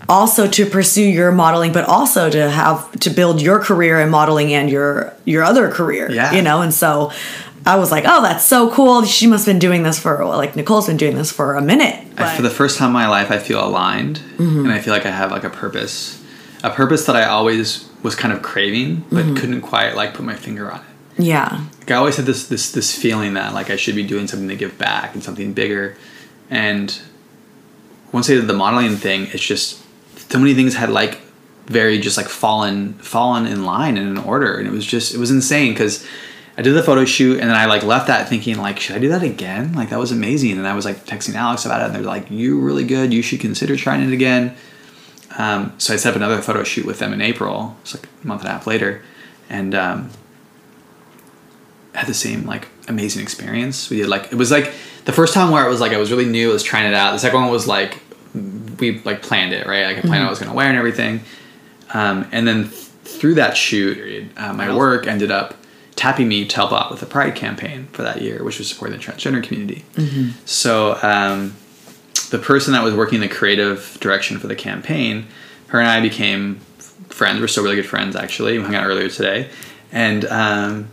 also to pursue your modeling but also to have to build your career in modeling and your your other career Yeah. you know and so i was like oh that's so cool she must have been doing this for like nicole's been doing this for a minute but- for the first time in my life, I feel aligned, Mm-hmm. and I feel like I have like a purpose, a purpose that I always was kind of craving, but Mm-hmm. couldn't quite like put my finger on it. yeah Like I always had this this this feeling that like I should be doing something to give back and something bigger, and once I did the modeling thing, it's just so many things had like very just like fallen fallen in line and in order, and it was just it was insane because. I did the photo shoot and then I like left that thinking like should I do that again? Like that was amazing and I was like texting Alex about it and they're like you're really good you should consider trying it again. Um, so I set up another photo shoot with them in April. It's like a month and a half later, and um, had the same like amazing experience. We did like it was like the first time where it was like I was really new, I was trying it out. The second one was like we like planned it right. Like I planned what I was gonna wear and everything. Um, and then th- through that shoot, uh, my work ended up tapping me to help out with the Pride campaign for that year, which was supporting the transgender community. So um, the person that was working the creative direction for the campaign, her and I became friends. We're still really good friends, actually. We hung out earlier today, and um,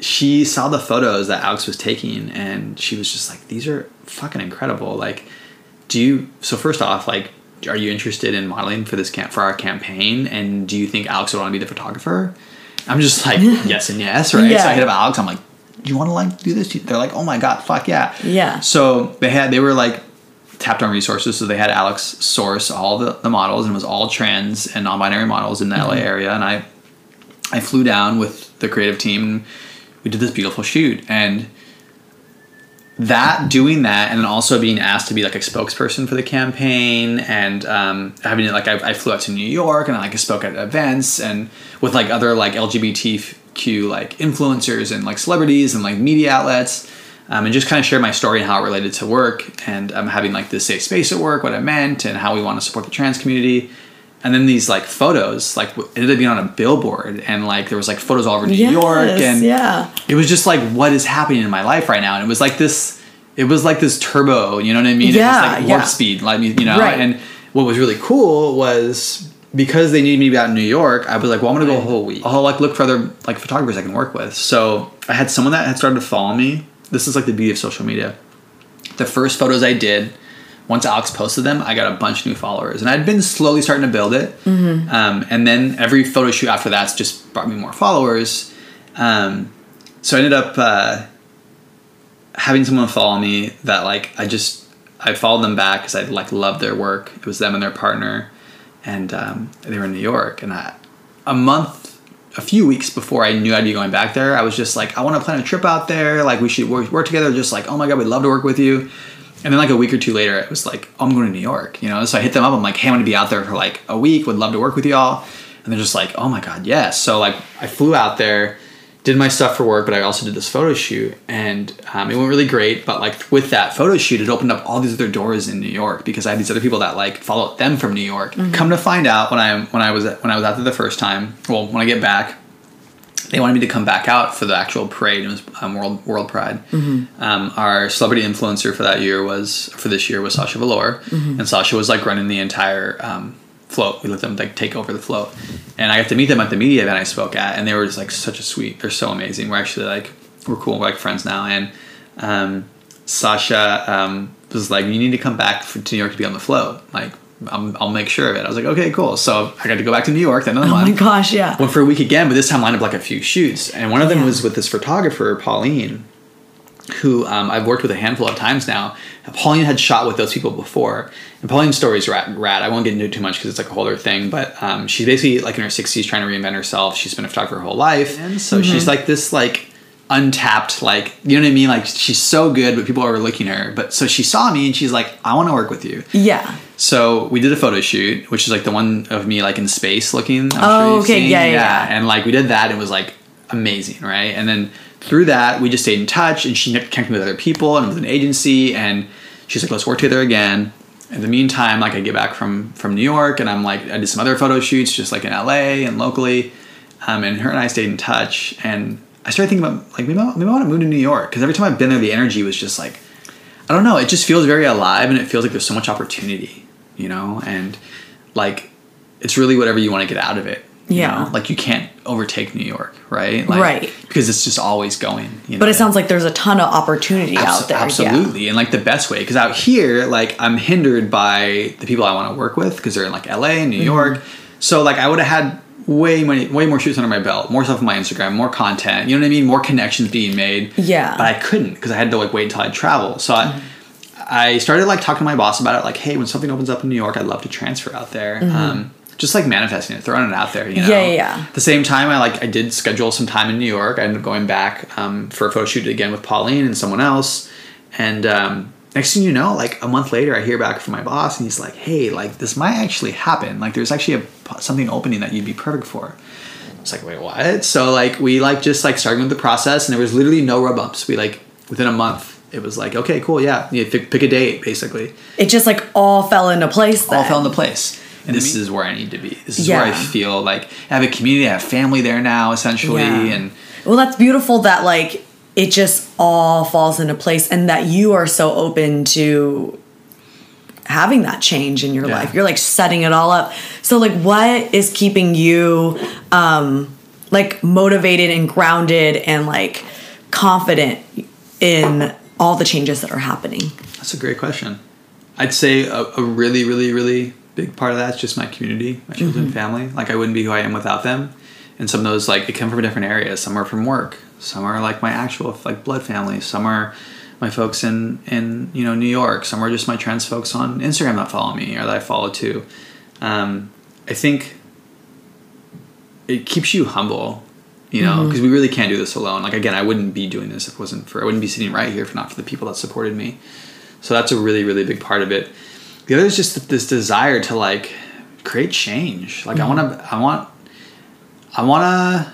she saw the photos that Alex was taking, and she was just like, "These are fucking incredible!" Like, do you? So first off, like, are you interested in modeling for this camp for our campaign? And do you think Alex would want to be the photographer? I'm just like, [LAUGHS] yes and yes, right? So I hit up Alex. I'm like, do you want to like do this? They're like, oh my god, fuck yeah, Yeah. so they had they were like tapped on resources, so they had Alex source all the, the models and it was all trans and non-binary models in the LA area, and I I flew down with the creative team. And we did this beautiful shoot, and that doing that, and then also being asked to be like a spokesperson for the campaign, and um, having like I, I flew out to New York and I, like I spoke at events and with like other like LGBTQ like influencers and like celebrities and like media outlets um, and just kind of share my story and how it related to work and um, having like this safe space at work, what it meant, and how we want to support the trans community. And then these like photos, like ended up being on a billboard, and like there was like photos all over New Yes, York, and yeah. it was just like what is happening in my life right now, and it was like this, it was like this turbo, you know what I mean? it Yeah, was like warp yeah. speed, like you know. Right. And what was really cool was because they needed me to be out in New York, I was like, well, I'm gonna go a whole week. I'll like look for other like photographers I can work with. So I had someone that had started to follow me. This is like the beauty of social media. The first photos I did, once Alex posted them, I got a bunch of new followers, and I'd been slowly starting to build it. Um, and then every photo shoot after that's just brought me more followers. Um, so I ended up uh, having someone follow me that like I just I followed them back because I like loved their work. It was them and their partner, and um, they were in New York. And I, a month, a few weeks before I knew I'd be going back there, I was just like, I want to plan a trip out there. Like we should work, work together. Just like, oh my god, we'd love to work with you. And then like a week or two later, it was like, oh, I'm going to New York. You know, so I hit them up. I'm like, hey, I'm going to be out there for like a week. Would love to work with y'all. And they're just like, oh my god, yes. So like I flew out there did my stuff for work, but I also did this photo shoot, and um, it went really great. But like with that photo shoot, it opened up all these other doors in New York because I had these other people that like followed them from New York. Come to find out, when I when I was when I was out there the first time, well, when I get back, they wanted me to come back out for the actual parade. It was um, World World Pride. Um, our celebrity influencer for that year was for this year was Sasha Velour, and Sasha was like running the entire um, float. We let them like take over the float, and I got to meet them at the media event I spoke at, and they were just like such a sweet. They're so amazing. We're actually like we're cool. We're like friends now, and um, Sasha um, was like, "You need to come back for, to New York to be on the float." Like. I'm, I'll make sure of it. I was like, okay, cool. So I got to go back to New York that another Oh month my gosh, yeah. went for a week again, but this time lined up like a few shoots. And one of them Yeah. was with this photographer, Pauline, who um, I've worked with a handful of times now. Pauline had shot with those people before. And Pauline's story is rad. rad. I won't get into it too much because it's like a whole other thing. But um, she's basically like in her 60s trying to reinvent herself. She's been a photographer her whole life. And so she's like this like untapped like you know what I mean like she's so good but people are overlooking her but so she saw me and she's like I want to work with you Yeah. so we did a photo shoot, which is like the one of me like in space looking. I'm Oh, you've okay. Yeah, yeah, yeah. And like we did that, it was like amazing, right? And then through that, we just stayed in touch, and she connected with other people, and it was an agency, and she's like, "Let's work together again." In the meantime, like I get back from from New York, and I'm like, I did some other photo shoots, just like in LA and locally, um, and her and I stayed in touch, and I started thinking about like maybe I, maybe I want to move to New York because every time I've been there, the energy was just like I don't know. It just feels very alive, and it feels like there's so much opportunity, you know, and like it's really whatever you want to get out of it. You Yeah. know? like you can't overtake New York, right? Like, Right. Because it's just always going. You know? But it sounds like there's a ton of opportunity out there. Yeah. Absolutely, and like the best way. Because out here, like I'm hindered by the people I want to work with because they're in like LA and New Mm-hmm. York. So like I would have had way many, way more shoots under my belt, more stuff on my Instagram, more content. You know what I mean? More connections being made. Yeah. But I couldn't because I had to like wait until I travel. So I. I started like talking to my boss about it, like, hey, when something opens up in New York, I'd love to transfer out there. Um, just like manifesting it, throwing it out there, you know. Yeah, yeah, yeah. At the same time, I like I did schedule some time in New York. I ended up going back um, for a photo shoot again with Pauline and someone else. And um, next thing you know, like a month later, I hear back from my boss, and he's like, "Hey, like this might actually happen. Like there's actually a something opening that you'd be perfect for." It's like, wait, what? So like we like just like starting with the process, and there was literally no rub ups. We like within a month it was like okay cool yeah you pick, pick a date basically It just like all fell into place. Then. all fell into place and this is where i need to be this is where i feel like i have a community i have family there now essentially Yeah. and Well, that's beautiful that like it just all falls into place and that you are so open to having that change in your Yeah. life. You're like setting it all up. So like what is keeping you um like motivated and grounded and like confident in all the changes that are happening? That's a great question. I'd say a, a really, really, really big part of that is just my community, my children, Mm-hmm. family. Like I wouldn't be who I am without them. And some of those like they come from different areas. Some are from work. Some are like my actual like blood family. Some are my folks in in you know New York. Some are just my trans folks on Instagram that follow me or that I follow too. Um, I think it keeps you humble, you know, because we really can't do this alone. Like again, I wouldn't be doing this if it wasn't for I wouldn't be sitting right here if not for the people that supported me. So that's a really really big part of it. The other is just this desire to like create change. Like I mm-hmm. want to I want I want to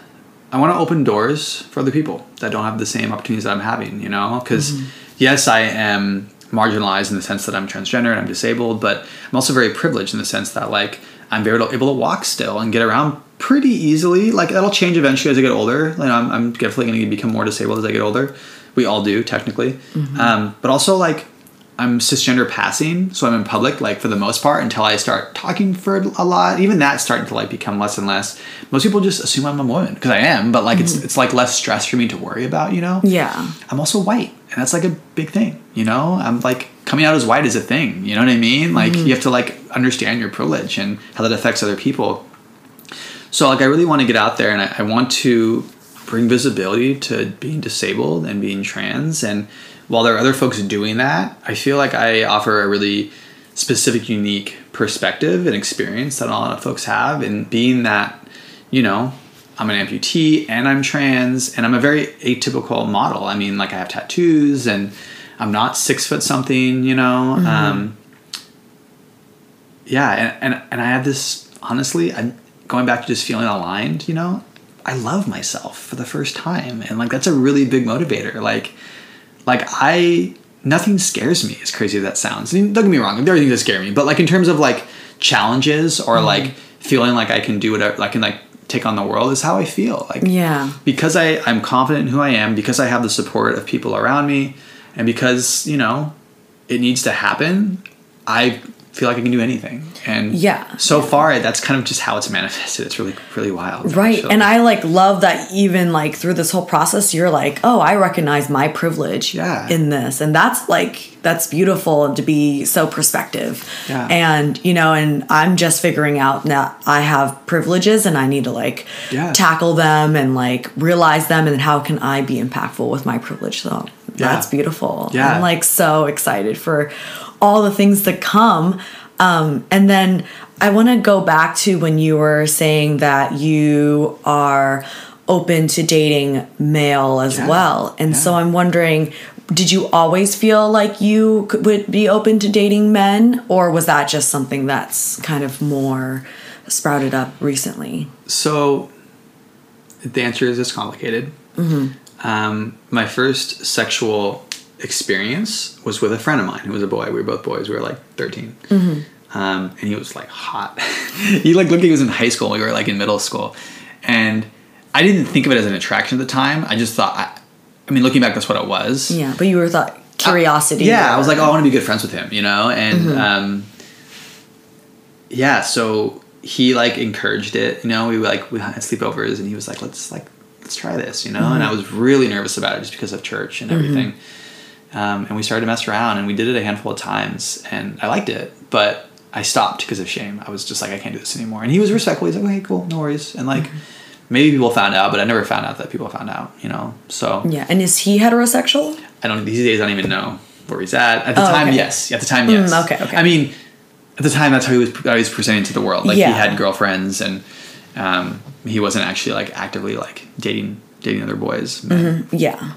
I want to open doors for other people that don't have the same opportunities that I'm having, you know? Cuz mm-hmm. yes, I am marginalized in the sense that I'm transgender and I'm disabled, but I'm also very privileged in the sense that like I'm very able to walk still and get around pretty easily. Like that'll change eventually as I get older. Like I'm, I'm definitely going to become more disabled as I get older. We all do technically, mm-hmm. um, but also like I'm cisgender passing, so I'm in public like for the most part until I start talking for a lot. Even that's starting to like become less and less. Most people just assume I'm a woman because I am, but like it's mm-hmm. it's like less stress for me to worry about. You know? Yeah. I'm also white, and that's like a big thing. You know, I'm like coming out as white is a thing. You know what I mean? Like mm-hmm. you have to like understand your privilege and how that affects other people. So like I really want to get out there, and I, I want to bring visibility to being disabled and being trans. And while there are other folks doing that, I feel like I offer a really specific, unique perspective and experience that not a lot of folks have. And being that, you know, I'm an amputee and I'm trans and I'm a very atypical model. I mean, like I have tattoos and I'm not six foot something, you know. Um, yeah, and, and and I have this honestly, I'm going back to just feeling aligned, you know. I love myself for the first time, and like that's a really big motivator. Like, like I nothing scares me as crazy as that sounds. I mean, don't get me wrong, there are things that scare me, but like in terms of like challenges or mm-hmm. like feeling like I can do whatever, I can like take on the world is how I feel. Like Yeah. because I, I'm confident in who I am, because I have the support of people around me, and because, you know, it needs to happen, I feel like I can do anything. And Yeah. so far that's kind of just how it's manifested. It's really, really wild. Right. actually. And I like love that even like through this whole process, you're like, oh, I recognize my privilege Yeah. in this. And that's like, that's beautiful to be so perspective. Yeah. And, you know, and I'm just figuring out that I have privileges and I need to like Yeah. tackle them and like realize them. And how can I be impactful with my privilege? So Yeah. that's beautiful. Yeah. I'm like so excited for all the things to come. Um, and then I want to go back to when you were saying that you are open to dating male as Yeah. well. And so I'm wondering, did you always feel like you could, would be open to dating men, or was that just something that's kind of more sprouted up recently? So the answer is it's complicated. Um, my first sexual experience was with a friend of mine who was a boy. We were both boys. We were like 13. Um, and he was like hot. [LAUGHS] he like looked like he was in high school. We were like in middle school. And I didn't think of it as an attraction at the time. I just thought, I, I mean, looking back, that's what it was. Yeah, but you were thought curiosity. Yeah, I was like, oh, I want to be good friends with him, you know, and Mm-hmm. um, yeah, so he like encouraged it, you know. We like we had sleepovers, and he was like, let's like let's try this, you know. And I Mm-hmm. was really nervous about it just because of church and everything. Um, and we started to mess around, and we did it a handful of times, and I liked it, but I stopped because of shame. I was just like, I can't do this anymore. And he was respectful. He's like, okay, cool, no worries. And like, Mm-hmm. maybe people found out, but I never found out that people found out, you know. So Yeah, and is he heterosexual? I don't these days I don't even know where he's at. At the Oh, time, okay. yes. At the time, yes. Mm, okay, okay. I mean, at the time, that's how he was. How he was presenting to the world. Like Yeah. he had girlfriends, and um, he wasn't actually like actively like dating dating other boys. men. Yeah.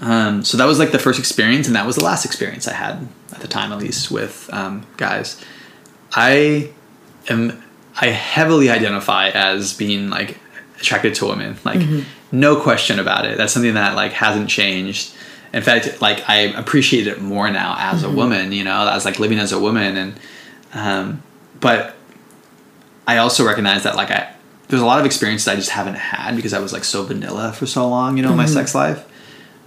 Um, so that was like the first experience, and that was the last experience I had at the time, at least with um, guys. I am. I heavily identify as being like attracted to women. Like no question about it. That's something that like hasn't changed. In fact, like I appreciate it more now as Mm-hmm. a woman, you know, as like living as a woman, and um, but I also recognize that like I there's a lot of experiences I just haven't had because I was like so vanilla for so long, you know, in my sex life.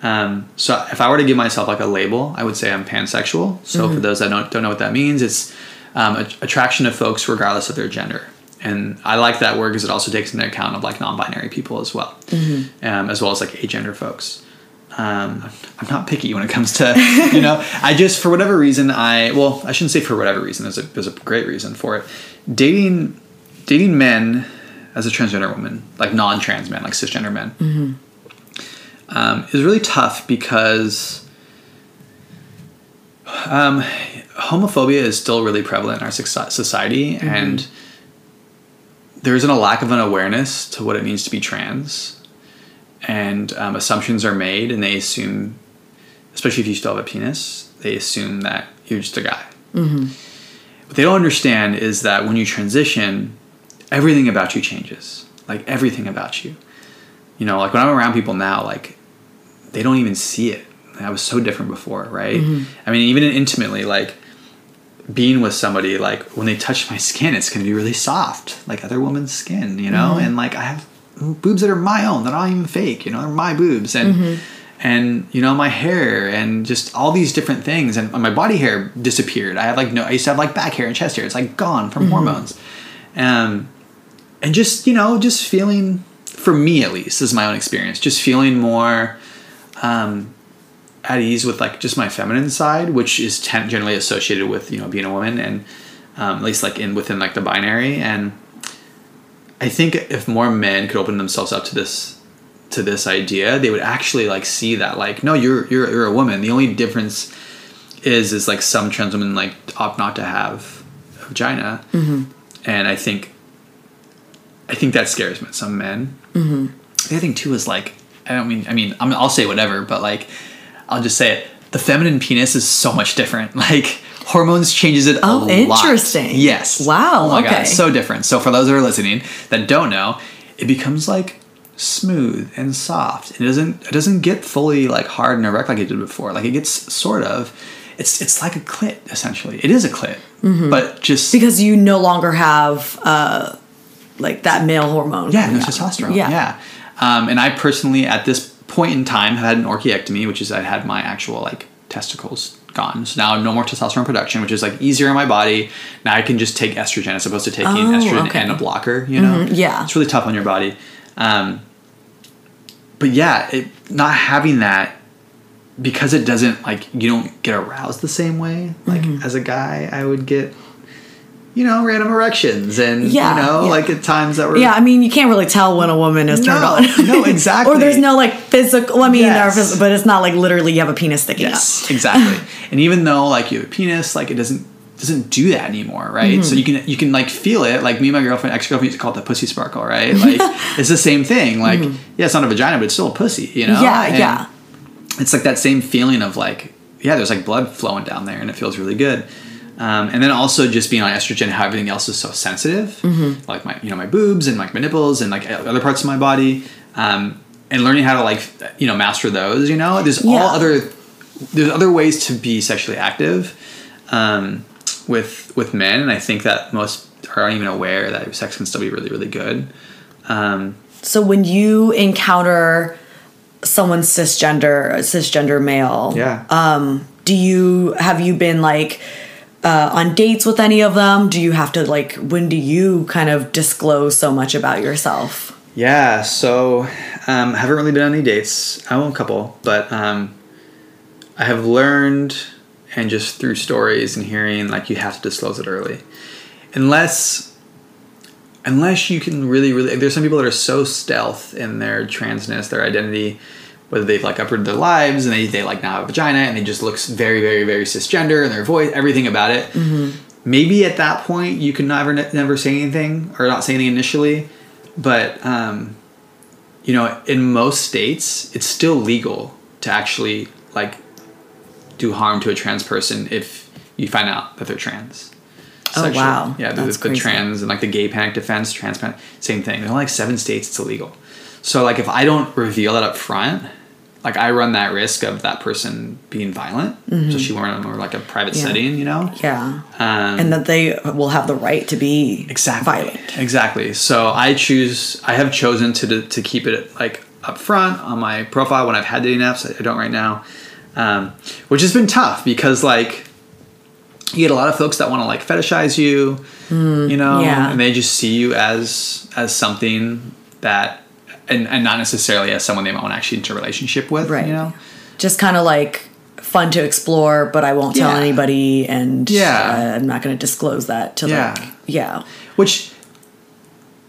Um, so if I were to give myself like a label, I would say I'm pansexual. So for those that don't don't know what that means, it's um, a, attraction to folks regardless of their gender. And I like that word because it also takes into account of like non-binary people as well, um, as well as like agender folks. Um, I'm not picky when it comes to [LAUGHS] you know. I just for whatever reason I well I shouldn't say for whatever reason. There's a there's a great reason for it. Dating dating men as a transgender woman, like non-trans men, like cisgender men, um, is really tough because um, homophobia is still really prevalent in our soci- society, and there isn't a lack of an awareness to what it means to be trans, and um, assumptions are made, and they assume, especially if you still have a penis, they assume that you're just a guy. What they don't understand is that when you transition, everything about you changes. Like everything about you. You know, like when I'm around people now, like they don't even see it. I was so different before, right? Mm-hmm. I mean, even intimately, like being with somebody, like when they touch my skin, it's going to be really soft, like other women's skin, you know? Mm-hmm. And like I have boobs that are my own, that aren't even fake, you know, they're my boobs. And, mm-hmm. and you know, my hair and just all these different things. And my body hair disappeared. I had like no, I used to have like back hair and chest hair. It's like gone from hormones. Um, and just you know just feeling for me at least this is my own experience just feeling more um, at ease with like just my feminine side which is ten- generally associated with you know being a woman and um, at least like in within like the binary and i think if more men could open themselves up to this to this idea they would actually like see that like no you're you're, you're a woman the only difference is is like some trans women like opt not to have a vagina and i think I think that scares some men. Mm-hmm. The other thing too is like I don't mean I mean I'm, I'll say whatever, but like I'll just say it. The feminine penis is so much different. [LAUGHS] Like hormones changes it. Oh, a lot. interesting. Yes. Wow, Oh my god, okay. it's so different. So for those that are listening that don't know, it becomes like smooth and soft. It doesn't it doesn't get fully like hard and erect like it did before. Like it gets sort of. It's it's like a clit essentially. It is a clit, Mm-hmm. but just because you no longer have uh like that male hormone. Yeah, no testosterone. Yeah. Yeah. Um, and I personally, at this point in time, have had an orchiectomy, which is I had my actual like testicles gone. So now no more testosterone production, which is like easier in my body. Now I can just take estrogen as opposed to taking Oh, estrogen okay. and a blocker. You know, Mhm, yeah. it's really tough on your body. Um, but yeah, it, not having that because it doesn't like you don't get aroused the same way. Like Mm-hmm. as a guy, I would get. You know, random erections, and Yeah, you know, yeah. like at times that were Yeah, I mean, you can't really tell when a woman is turned No, on. no, [LAUGHS] exactly. or there's no like physical. I mean, Yes. are but it's not like literally you have a penis sticking Yes, [LAUGHS] exactly. and even though like you have a penis, like it doesn't doesn't do that anymore, right? So you Mm-hmm. can you can like feel it. Like me and my girlfriend, ex girlfriend, used to call it the pussy sparkle, right? Like [LAUGHS] it's the same thing. Like yeah, it's not a vagina, but it's still a pussy, you know? Mm-hmm. Yeah, And yeah. It's like that same feeling of like yeah, there's like blood flowing down there, and it feels really good. Um, and then also just being on estrogen, how everything else is so sensitive, Mm-hmm. like my you know my boobs and like my nipples and like other parts of my body, um, and learning how to like you know master those. You know, there's Yeah. all other there's other ways to be sexually active um, with with men, and I think that most aren't even aware that sex can still be really really good. Um, So when you encounter someone cisgender, cisgender male, yeah, do you have you been like uh, on dates with any of them? Do you have to like when do you kind of disclose so much about yourself? Yeah, so um, I haven't really been on any dates. I own a couple, but um, I have learned, and just through stories and hearing, like you have to disclose it early, unless unless you can really, really. There's some people that are so stealth in their transness, their identity, whether they've like uprooted their lives and they, they like now have a vagina and they just looks very, very, very cisgender and their voice, everything about it. Maybe at that point you can never, never say anything or not say anything initially, but um, you know, in most states, it's still legal to actually like do harm to a trans person if you find out that they're trans. Oh, wow. Yeah, the, the trans and like the gay panic defense, trans panic, same thing. Only like seven states it's illegal. So like if I don't reveal that up front, like I run that risk of that person being violent, especially when we're in more like a private Mm-hmm. Yeah. setting, you know. Yeah. Um, and that they will have the right to be exactly violent. exactly so i choose i have chosen to to keep it like up front on my profile when i've had dating apps i don't right now um, which has been tough because like you get a lot of folks that want to like fetishize you you know yeah. and they just see you as as something that and, and not necessarily as someone they might want to actually into a relationship with Right. you know Just kind of like fun to explore, but I won't tell Yeah. anybody, and Yeah. uh, I'm not going to disclose that to Yeah. like yeah. which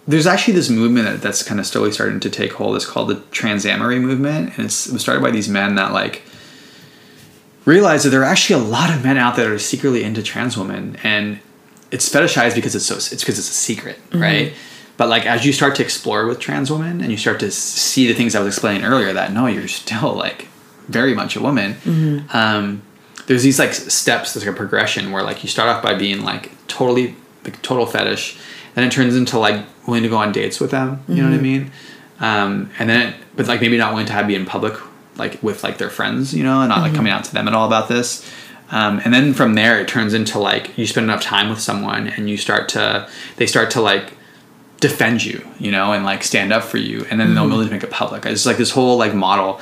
there's actually this movement that's kind of slowly starting to take hold. It's called the transamory movement, and it's, it was started by these men that like realize that there are actually a lot of men out there that are secretly into trans women, and it's fetishized because it's so it's because it's a secret, right? But like as you start to explore with trans women and you start to see the things I was explaining earlier, that no, you're still like very much a woman. Um, there's these like steps. There's like a progression where like you start off by being like totally like total fetish, then it turns into like willing to go on dates with them. You know what I mean? Um, and then, it, but like maybe not willing to have be in public like with like their friends, you know, and not like coming out to them at all about this. Um, and then from there, it turns into like you spend enough time with someone and you start to they start to like defend you, you know, and like stand up for you, and then they'll really make it public. It's like this whole like model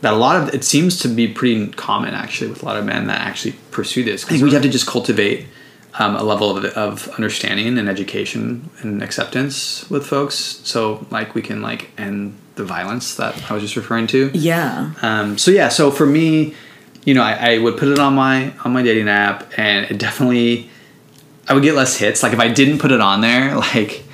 that a lot of it seems to be pretty common actually with a lot of men that actually pursue this. I think we have to just cultivate um, a level of, of understanding and education and acceptance with folks, so like we can like end the violence that I was just referring to. Yeah. Um, so yeah, so for me, you know, I, I would put it on my on my dating app, and it definitely, I would get less hits. Like if I didn't put it on there, [LAUGHS] like,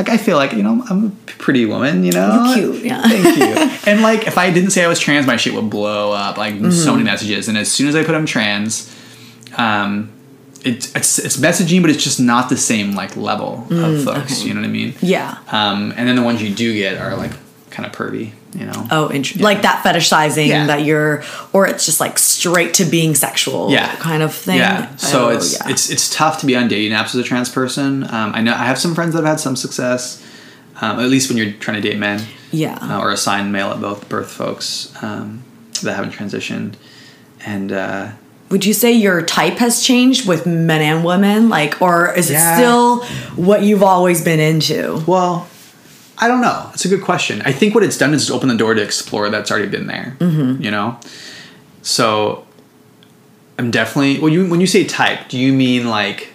like I feel like you know I'm a pretty woman, you know, You're cute, yeah. Thank you. [LAUGHS] and like if I didn't say I was trans, my shit would blow up. Like so Mm-hmm. many messages, and as soon as I put I'm trans, um, it's it's it's messaging, but it's just not the same like level of folks. okay. You know what I mean? Yeah. Um, and then the ones you do get are like kind of pervy, you know. Oh, interesting. Like that fetishizing Yeah. that you're, or it's just like straight to being sexual, Yeah. kind of thing. Yeah. So Oh, it's yeah. it's it's tough to be on dating apps as a trans person. Um, I know I have some friends that have had some success, um, at least when you're trying to date men, yeah. uh, or assign male at both birth folks um, that haven't transitioned, and uh, Would you say your type has changed with men and women, like, or is Yeah. it still what you've always been into? well, I don't know. It's a good question. I think what it's done is just open the door to explore that's already been there. Mm-hmm. You know, so I'm definitely. Well, you when you say type, do you mean like?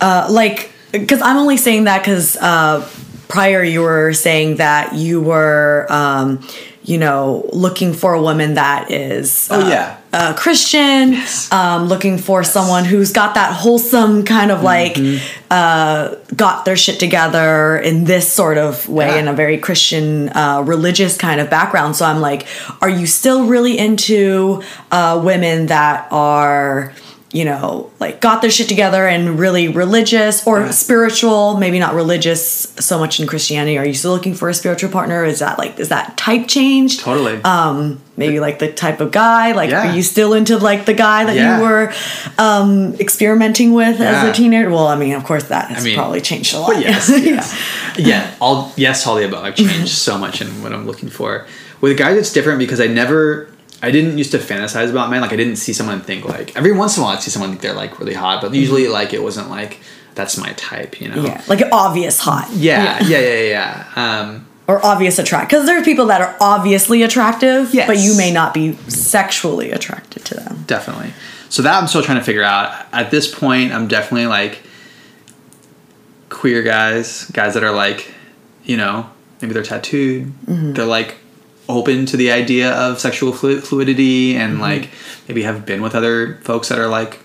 Uh, like, because I'm only saying that because uh, prior you were saying that you were, um, you know, looking for a woman that is. Oh uh, yeah. Uh, Christian, Yes. um, looking for someone who's got that wholesome kind of like Mm-hmm. uh, got their shit together in this sort of way Yeah. in a very Christian uh, religious kind of background. So I'm like, are you still really into uh, women that are you know like got their shit together and really religious or Yeah. spiritual maybe not religious so much in christianity are you still looking for a spiritual partner is that like is that type changed Totally. um maybe like the type of guy like Yeah. are you still into like the guy that Yeah. you were um experimenting with as a teenager well i mean of course that has I mean, probably changed a lot yes, yeah. [LAUGHS] yes. yeah, all yes, all the above. I've changed so much in what I'm looking for. With guys, it's different because I never, I didn't used to fantasize about men. Like I didn't see someone think like every once in a while I'd see someone think they're like really hot, but usually like it wasn't like that's my type, you know? Mm-hmm. yeah like obvious hot Yeah, yeah, yeah, yeah. yeah. Um, or obvious attract because there are people that are obviously attractive Yes. but you may not be sexually attracted to them definitely. So that I'm still trying to figure out. At this point, I'm definitely like queer guys, guys that are like, you know, maybe they're tattooed. They're like open to the idea of sexual flu- fluidity and like maybe have been with other folks that are like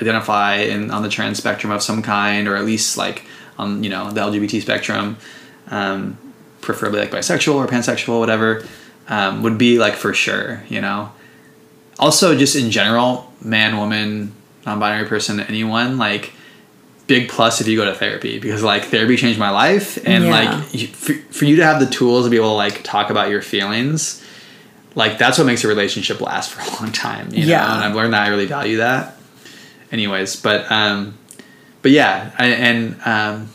identify in on the trans spectrum of some kind or at least like on you know the LGBT spectrum. Um, preferably like bisexual or pansexual, whatever, um, would be like for sure, you know also just in general man woman non-binary person anyone like big plus if you go to therapy because like therapy changed my life and Yeah. like you, for, for you to have the tools to be able to like talk about your feelings like that's what makes a relationship last for a long time you Yeah. know and i've learned that i really value that anyways but um but yeah I, and um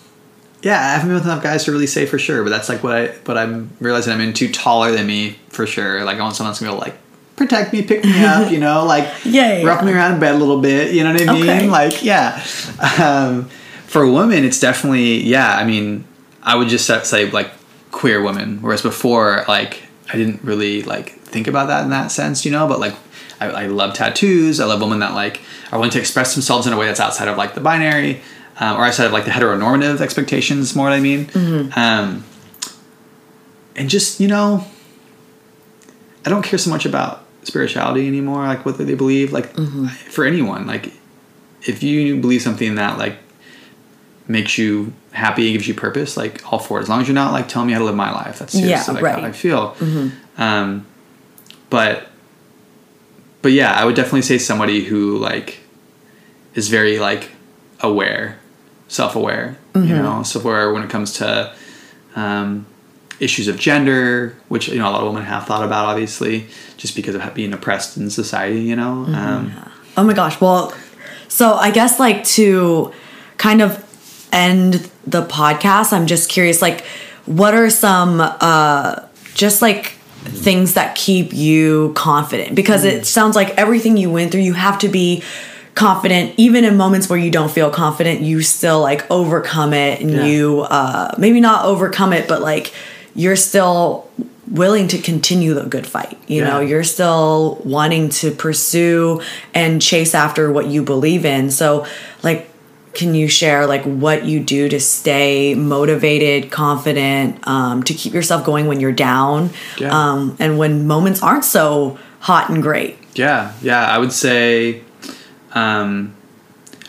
yeah, I haven't been with enough guys to really say for sure, but that's like what I what I'm realizing I'm into taller than me for sure. Like I want someone that's gonna like protect me, pick me up, you know, like [LAUGHS] Yeah, yeah, rough me around in bed a little bit, you know what I mean? Okay. Like yeah. Um, for a woman, it's definitely yeah. I mean, I would just say- like queer woman, whereas before like I didn't really like think about that in that sense, you know. But like I, I love tattoos. I love women that like are willing to express themselves in a way that's outside of like the binary. Um, or outside of like the heteronormative expectations, more what I mean. Mm-hmm. Um, and just you know, I don't care so much about spirituality anymore, like what they believe. Like Mm-hmm. for anyone, like if you believe something that like makes you happy, gives you purpose, like all for it. As long as you're not like telling me how to live my life, that's Yeah, seriously like right. how I feel. Um, but but yeah, I would definitely say somebody who like is very like aware, self-aware. You know, self-aware when it comes to um, issues of gender, which you know a lot of women have thought about, obviously, just because of being oppressed in society. You know, um, Oh my gosh. Well, so I guess like to kind of end the podcast, I'm just curious like what are some uh just like things that keep you confident because it sounds like everything you went through you have to be confident even in moments where you don't feel confident you still like overcome it and Yeah. you uh maybe not overcome it but like you're still willing to continue the good fight you know you're still wanting to pursue and chase after what you believe in so like can you share like what you do to stay motivated confident um, to keep yourself going when you're down Yeah. um, and when moments aren't so hot and great Yeah, yeah. I would say um,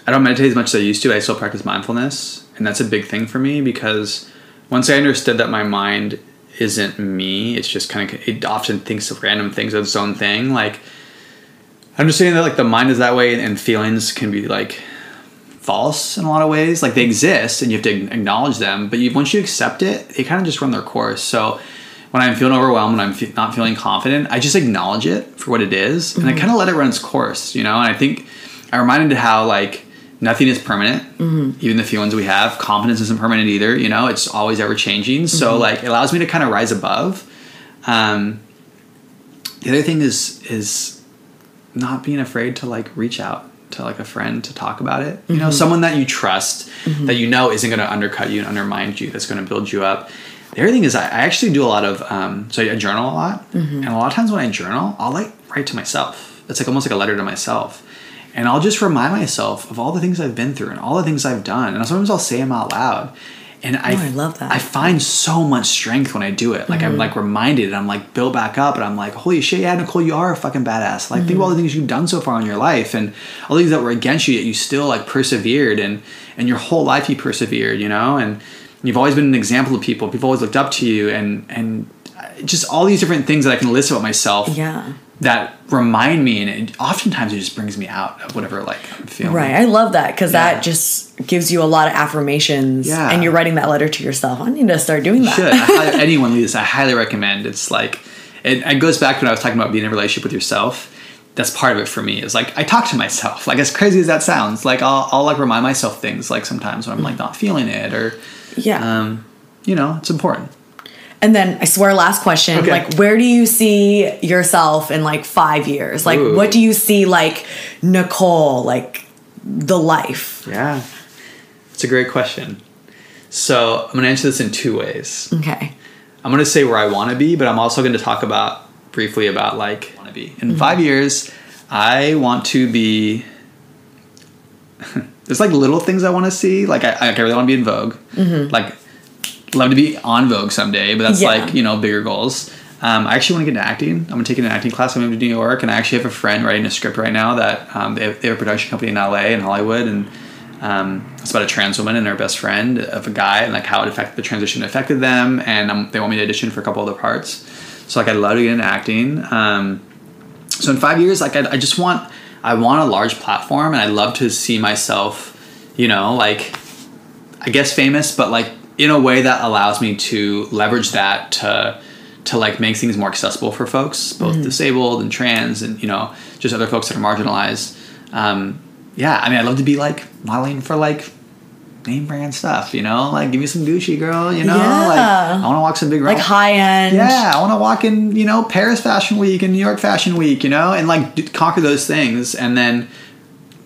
I don't meditate as much as I used to. I still practice mindfulness, and that's a big thing for me because once I understood that my mind isn't me, it's just kind of it often thinks of random things of its own thing. Like understanding that like the mind is that way and feelings can be like false in a lot of ways. Like they exist and you have to acknowledge them, but you, once you accept it, they kind of just run their course. So when I'm feeling overwhelmed and I'm fe- not feeling confident, I just acknowledge it for what it is, and I mm-hmm. kind of let it run its course, you know. And I think I'm reminded how like nothing is permanent, mm-hmm. even the feelings we have. Confidence isn't permanent either, you know. It's always ever changing. So mm-hmm. like it allows me to kind of rise above. Um, the other thing is is not being afraid to like reach out to like a friend to talk about it. You know, mm-hmm. someone that you trust that you know isn't going to undercut you and undermine you. That's going to build you up. The other thing is I, I actually do a lot of um, so I journal a lot, and a lot of times when I journal, I'll like write to myself. It's like almost like a letter to myself. And I'll just remind myself of all the things I've been through and all the things I've done. And sometimes I'll say them out loud. And I, I love that. I find so much strength when I do it. Like Mm-hmm. I'm like reminded, and I'm like built back up, and I'm like, holy shit, yeah, Nicole, you are a fucking badass. Like Mm-hmm. think of all the things you've done so far in your life, and all the things that were against you, yet you still like persevered, and and your whole life you persevered, you know, and you've always been an example of people. People always looked up to you, and and just all these different things that I can list about myself yeah that remind me, and it, oftentimes it just brings me out of whatever like I'm feeling. Right. I love that because Yeah. that just gives you a lot of affirmations. Yeah. And you're writing that letter to yourself. I need to start doing that. should. I [LAUGHS] anyone leads, I highly recommend. It's like it, it goes back to when I was talking about being in a relationship with yourself. That's part of it for me. Is like I talk to myself. Like as crazy as that sounds, like I'll, I'll like remind myself things. Like sometimes when I'm like not feeling it, or Yeah. um, you know, it's important. And then I swear, last question. Okay. Like, where do you see yourself in like five years? Like, Ooh. what do you see like Nicole, like the life? Yeah, it's a great question. So I'm gonna answer this in two ways. Okay. I'm gonna say where I want to be, but I'm also going to talk about briefly about like want to be in mm-hmm. five years. I want to be. [LAUGHS] There's like little things I want to see. Like I, I really want to be in Vogue. Mm-hmm. Like love to be on Vogue someday, but that's Yeah. like you know bigger goals. Um, I actually want to get into acting. I'm gonna take an acting class. I'm moving to New York, and I actually have a friend writing a script right now that um, they, have, they have a production company in LA and Hollywood, and um, it's about a trans woman and her best friend of a guy, and like how it affected the transition affected them, and um, they want me to audition for a couple other parts. So like I'd love to get into acting. Um, so in five years, like I, I just want I want a large platform, and I'd love to see myself, you know, like I guess famous, but like in a way that allows me to leverage that to to like make things more accessible for folks, both disabled and trans, and you know, just other folks that are marginalized. Um, yeah, I mean, I'd love to be like modeling for like name brand stuff, you know, like give me some Gucci, girl, you know, Yeah. like I want to walk some big like high end. yeah, I want to walk in, you know, Paris Fashion Week and New York Fashion Week, you know, and like d- conquer those things, and then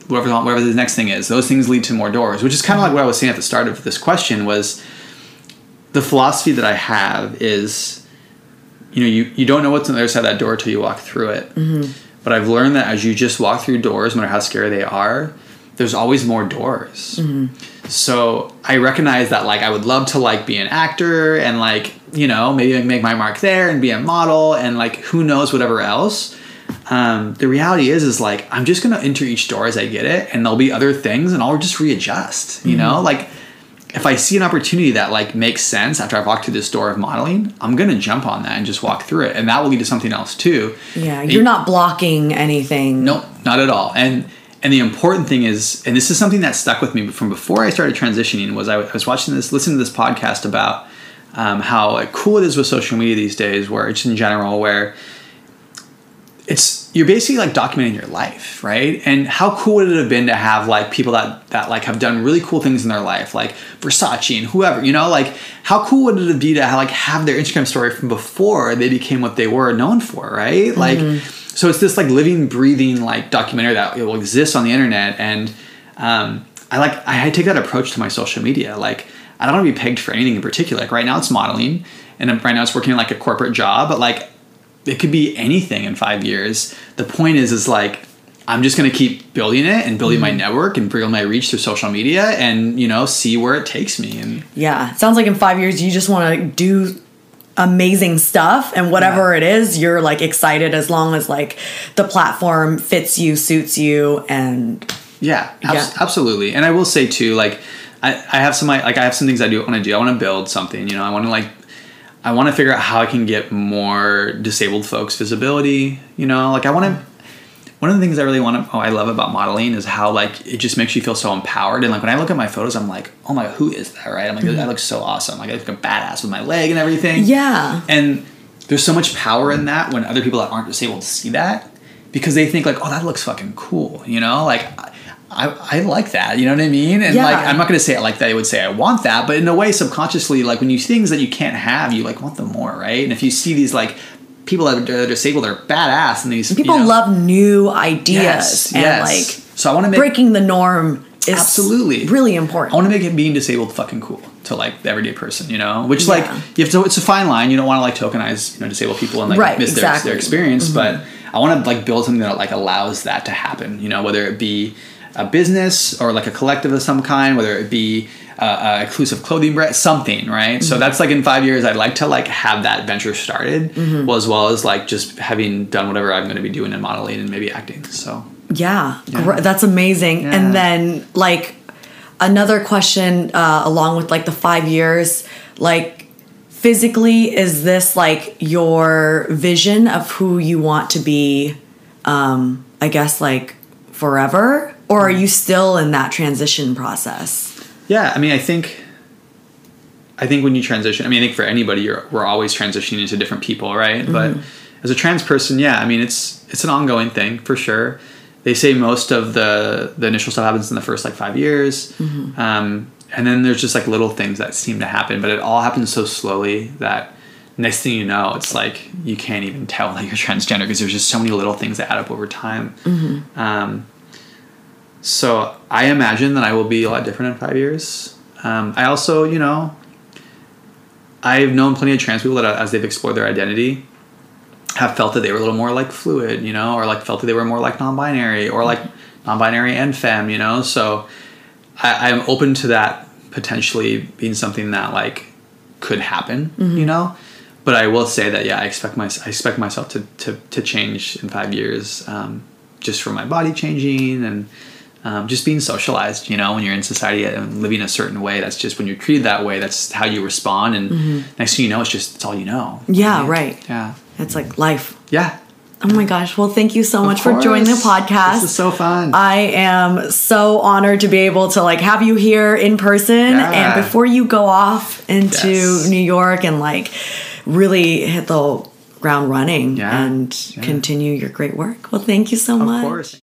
whatever whatever the next thing is, those things lead to more doors. Which is kind of like what I was saying at the start of this question was the philosophy that I have is, you know, you you don't know what's on the other side of that door until you walk through it. Mm-hmm. But I've learned that as you just walk through doors, no matter how scary they are, there's always more doors. Mm-hmm. So I recognize that like I would love to like be an actor and like you know maybe make my mark there and be a model and like who knows whatever else. Um, the reality is is like I'm just gonna enter each door as I get it and there'll be other things and I'll just readjust. You mm-hmm. know like if I see an opportunity that like makes sense after I've walked through this door of modeling, I'm gonna jump on that and just walk through it and that will lead to something else too. Yeah, you're not blocking anything. Nope, not at all. And and the important thing is, and this is something that stuck with me from before I started transitioning, was I, I was watching this, listening to this podcast about um, how like, cool it is with social media these days, where it's in general, where it's you're basically like documenting your life, right? And how cool would it have been to have like people that that like have done really cool things in their life, like Versace and whoever, you know, like how cool would it be to have, like have their Instagram story from before they became what they were known for, right? Like, so it's this like living, breathing like documentary that it will exist on the internet, and um, I like I take that approach to my social media, like. I don't want to be pegged for anything in particular. Like right now, it's modeling, and right now it's working like a corporate job. But like it could be anything in five years. The point is, is like I'm just gonna keep building it and building my mm-hmm. network and building my reach through social media, and you know, see where it takes me. And Yeah, it sounds like in five years you just want to do amazing stuff and whatever Yeah. it is you're like excited as long as like the platform fits you suits you and yeah, abs- Yeah. absolutely. And I will say too, like I, I have some like I have some things I do want to do. I want to build something. You know, I want to like I want to figure out how I can get more disabled folks visibility. You know, like I want to. One of the things I really want to, oh, I love about modeling is how like it just makes you feel so empowered. And like when I look at my photos, I'm like, oh my, who is that? Right? I'm like, that mm-hmm. looks so awesome. Like I look a badass with my leg and everything. yeah And there's so much power in that when other people that aren't disabled see that because they think like, oh, that looks fucking cool. You know, like I, I like that. You know what I mean? And Yeah. like, I'm not going to say it like that. I would say I want that, but in a way, subconsciously, like when you see things that you can't have, you like want them more, right? And if you see these like people that are disabled, they're badass, and these people you know- love new ideas Yes, and yes. like So I want to make breaking the norm is Absolutely. really important. I want to make it being disabled fucking cool to like the everyday person, you know. Which like you have to. It's a fine line. You don't want to like tokenize you know disabled people and like Right, miss exactly. Mm-hmm. their, their experience, but I want to like build something that like allows that to happen. You know, whether it be a business or like a collective of some kind, whether it be uh, a exclusive clothing brand, something, right? Mm-hmm. So that's like in five years, I'd like to like have that venture started, Mm-hmm. well, as well as like just having done whatever I'm going to be doing in modeling and maybe acting. So Yeah, Yeah. that's amazing. Yeah. And then like another question uh, along with like the five years, like physically, is this like your vision of who you want to be? Um, I guess like forever, or are you still in that transition process? Yeah, I mean, I think, I think when you transition, I mean, I think for anybody, you're we're always transitioning into different people, right? But as a trans person, yeah, I mean, it's it's an ongoing thing for sure. They say most of the the initial stuff happens in the first like five years, um, and then there's just like little things that seem to happen, but it all happens so slowly that next thing you know, it's like you can't even tell that you're transgender because there's just so many little things that add up over time. Um, so I imagine that I will be a lot different in five years. Um, I also, you know, I've known plenty of trans people that, as they've explored their identity, have felt that they were a little more like fluid, you know, or like felt that they were more like non-binary, or like non-binary and femme, you know. So I, I'm open to that potentially being something that like could happen, you know. But I will say that yeah, I expect my I expect myself to to, to change in five years, um, just from my body changing and um, just being socialized. You know, when you're in society and living a certain way, that's just when you're treated that way. That's how you respond, and next thing you know, it's just it's all you know. Yeah, right. Yeah, It's like life. yeah. Oh my gosh. Well, thank you so much for joining the podcast. This is so fun. I am so honored to be able to like have you here in person Yeah. and before you go off into Yes. New York and like really hit the ground running Yeah. and Yeah. continue your great work. Well, thank you so of much. course.